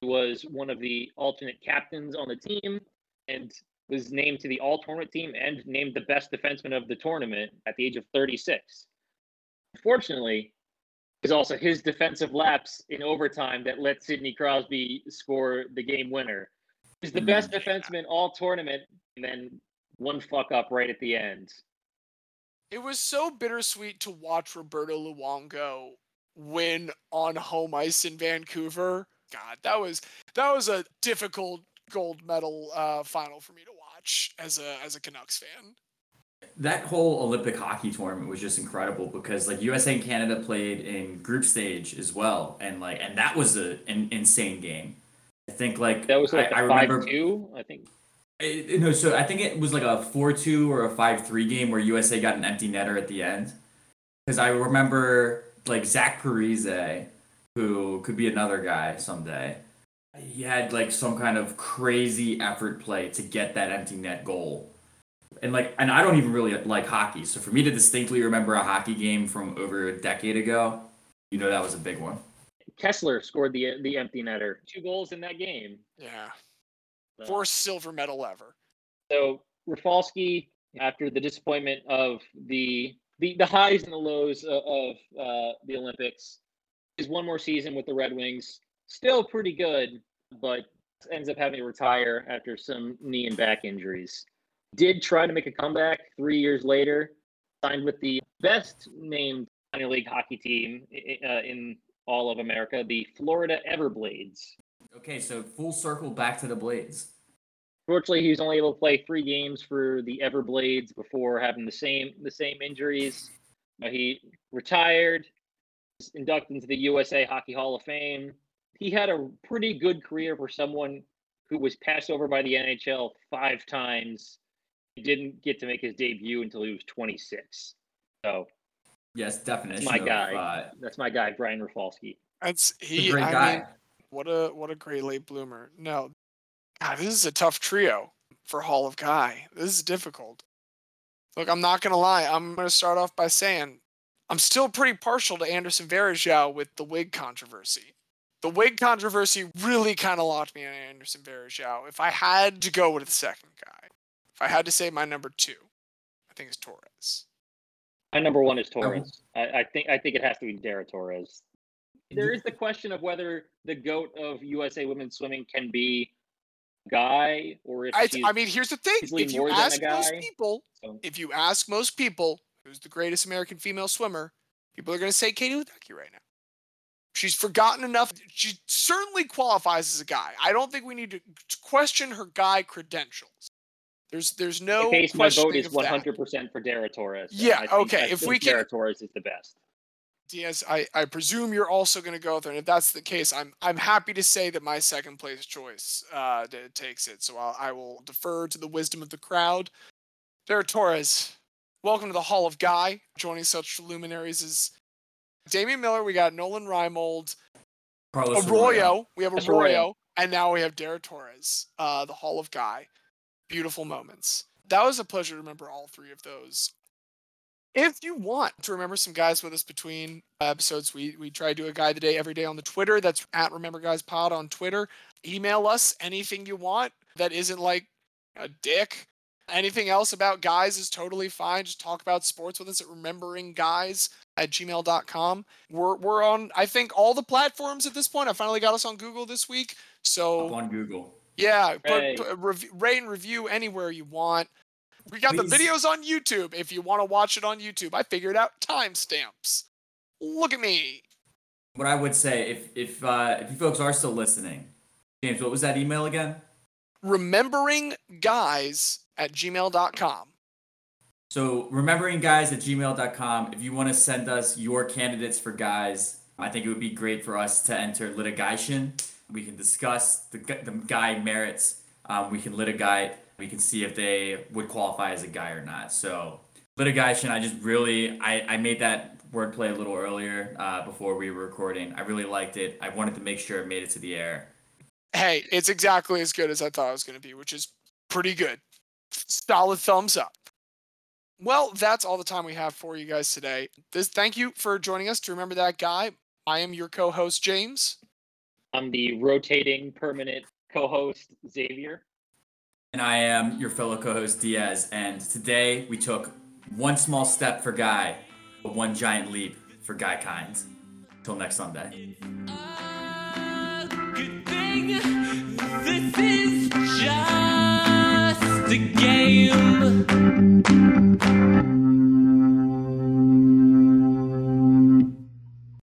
[SPEAKER 3] he was one of the alternate captains on the team and was named to the All Tournament team and named the best defenseman of the tournament at the age of 36. Unfortunately, it was also his defensive lapse in overtime that let Sidney Crosby score the game winner. He's the best defenseman all tournament, and then one fuck up right at the end.
[SPEAKER 1] It was so bittersweet to watch Roberto Luongo win on home ice in Vancouver. God, that was that was a difficult gold medal uh, final for me to watch as a as a Canucks fan.
[SPEAKER 2] that whole Olympic hockey tournament was just incredible because like USA and Canada played in group stage as well, and like and that was a, an insane game. I think like
[SPEAKER 3] That was like
[SPEAKER 2] I, I
[SPEAKER 3] a
[SPEAKER 2] remember
[SPEAKER 3] five two, I think.
[SPEAKER 2] it- no, so I think it was like a four two or a five three game where USA got an empty netter at the end. Because I remember like Zach Parise, who could be another guy someday. He had like some kind of crazy effort play to get that empty net goal. And like and I don't even really like hockey. So for me to distinctly remember a hockey game from over a decade ago, you know that was a big one.
[SPEAKER 3] Kesler scored the the empty netter, two goals in that game.
[SPEAKER 1] Yeah,
[SPEAKER 3] So-
[SPEAKER 1] first silver medal ever.
[SPEAKER 3] So Rafalski, after the disappointment of the the, the highs and the lows of, of uh, the Olympics, is one more season with the Red Wings. Still pretty good, but ends up having to retire after some knee and back injuries. Did try to make a comeback three years later, signed with the best named minor league hockey team uh, in all of America, the Florida Everblades.
[SPEAKER 2] Okay, so full circle back to the Blades.
[SPEAKER 3] Fortunately, he was only able to play three games for the Everblades before having the same the same injuries. But he retired, was inducted into the USA Hockey Hall of Fame. He had a pretty good career for someone who was passed over by the NHL five times. He didn't get to make his debut until he was 26. So
[SPEAKER 2] Yes, definition.
[SPEAKER 3] my
[SPEAKER 2] of,
[SPEAKER 3] guy.
[SPEAKER 2] Uh,
[SPEAKER 3] that's my guy, Brian Rafalski.
[SPEAKER 1] That's he.
[SPEAKER 2] a great
[SPEAKER 1] I
[SPEAKER 2] guy.
[SPEAKER 1] mean, what a what a great late bloomer. No, God, this is a tough trio for Hall of Guy. This is difficult. Look, I'm not gonna lie. I'm gonna start off by saying I'm still pretty partial to Anderson Varejao with the wig controversy. The wig controversy really kind of locked me on Anderson Varejao. If I had to go with the second guy, if I had to say my number two, I think it's Torres.
[SPEAKER 3] My number one is
[SPEAKER 2] will-
[SPEAKER 3] Torres. I, I think I think it has to be Dara Torres. There is the question of whether the goat of USA women's swimming can be guy or if
[SPEAKER 1] I, I mean, here's the thing: if you
[SPEAKER 3] more than
[SPEAKER 1] ask most people,
[SPEAKER 3] So-
[SPEAKER 1] if you ask most people who's the greatest American female swimmer, people are going to say Katie Ledecky right now. She's forgotten enough. She certainly qualifies as a guy. I don't think we need to question her guy credentials. There's there's no
[SPEAKER 3] case my vote is 100% for Dara Torres.
[SPEAKER 1] Yeah, okay, if we can-
[SPEAKER 3] Dara Torres is the best.
[SPEAKER 1] Diaz, I, I presume you're also going to go there, and if that's the case, I'm I'm happy to say that my second place choice uh, d- takes it. So I'll, I will defer to the wisdom of the crowd. Derek Torres, welcome to the Hall of Guy. Joining such luminaries as Damian Miller. We got Nolan Reimold,
[SPEAKER 2] Carlos
[SPEAKER 1] Arroyo. We have Arroyo,
[SPEAKER 3] Arroyo.
[SPEAKER 1] and now we have Derek Torres, uh, the Hall of Guy. Beautiful moments. That was a pleasure to remember all three of those. If you want to remember some guys with us between episodes, we we try to do a guy of the day every day on the Twitter. That's at Remember Guys Pod on Twitter. Email us anything you want that isn't like a dick. Anything else about guys is totally fine. Just talk about sports with us at remembering guys at gmail.com. We're we're on I think all the platforms at this point. I finally got us on Google this week.
[SPEAKER 2] Up
[SPEAKER 1] So
[SPEAKER 2] on Google.
[SPEAKER 1] yeah, put,
[SPEAKER 3] Hooray.
[SPEAKER 1] put rev- rate and review anywhere you want. We got the videos on YouTube if you want to watch it on YouTube. I figured out timestamps. Look at me.
[SPEAKER 2] What I would say, if if uh, if you folks are still listening, James, what was that email again?
[SPEAKER 1] Remembering guys at gmail.com.
[SPEAKER 2] So remembering guys at gmail.com, if you want to send us your candidates for guys, I think it would be great for us to enter litigation. We can discuss the, the guy merits. Um, we can litigate. We can see if they would qualify as a guy or not. So litigation, I just really, I, I made that wordplay a little earlier uh, before we were recording. I really liked it. I wanted to make sure it made it to the air.
[SPEAKER 1] Hey, it's exactly as good as I thought it was going to be, which is pretty good. Solid thumbs up. Well, that's all the time we have for you guys today. This, thank you for joining us to remember that guy. I am your co-host James.
[SPEAKER 3] I'm the rotating permanent co-host Xavier.
[SPEAKER 2] And I am your fellow co host Diaz. And today we took one small step for Guy, but one giant leap for Guy Kind. Till next Sunday.
[SPEAKER 4] good thing this is just a game.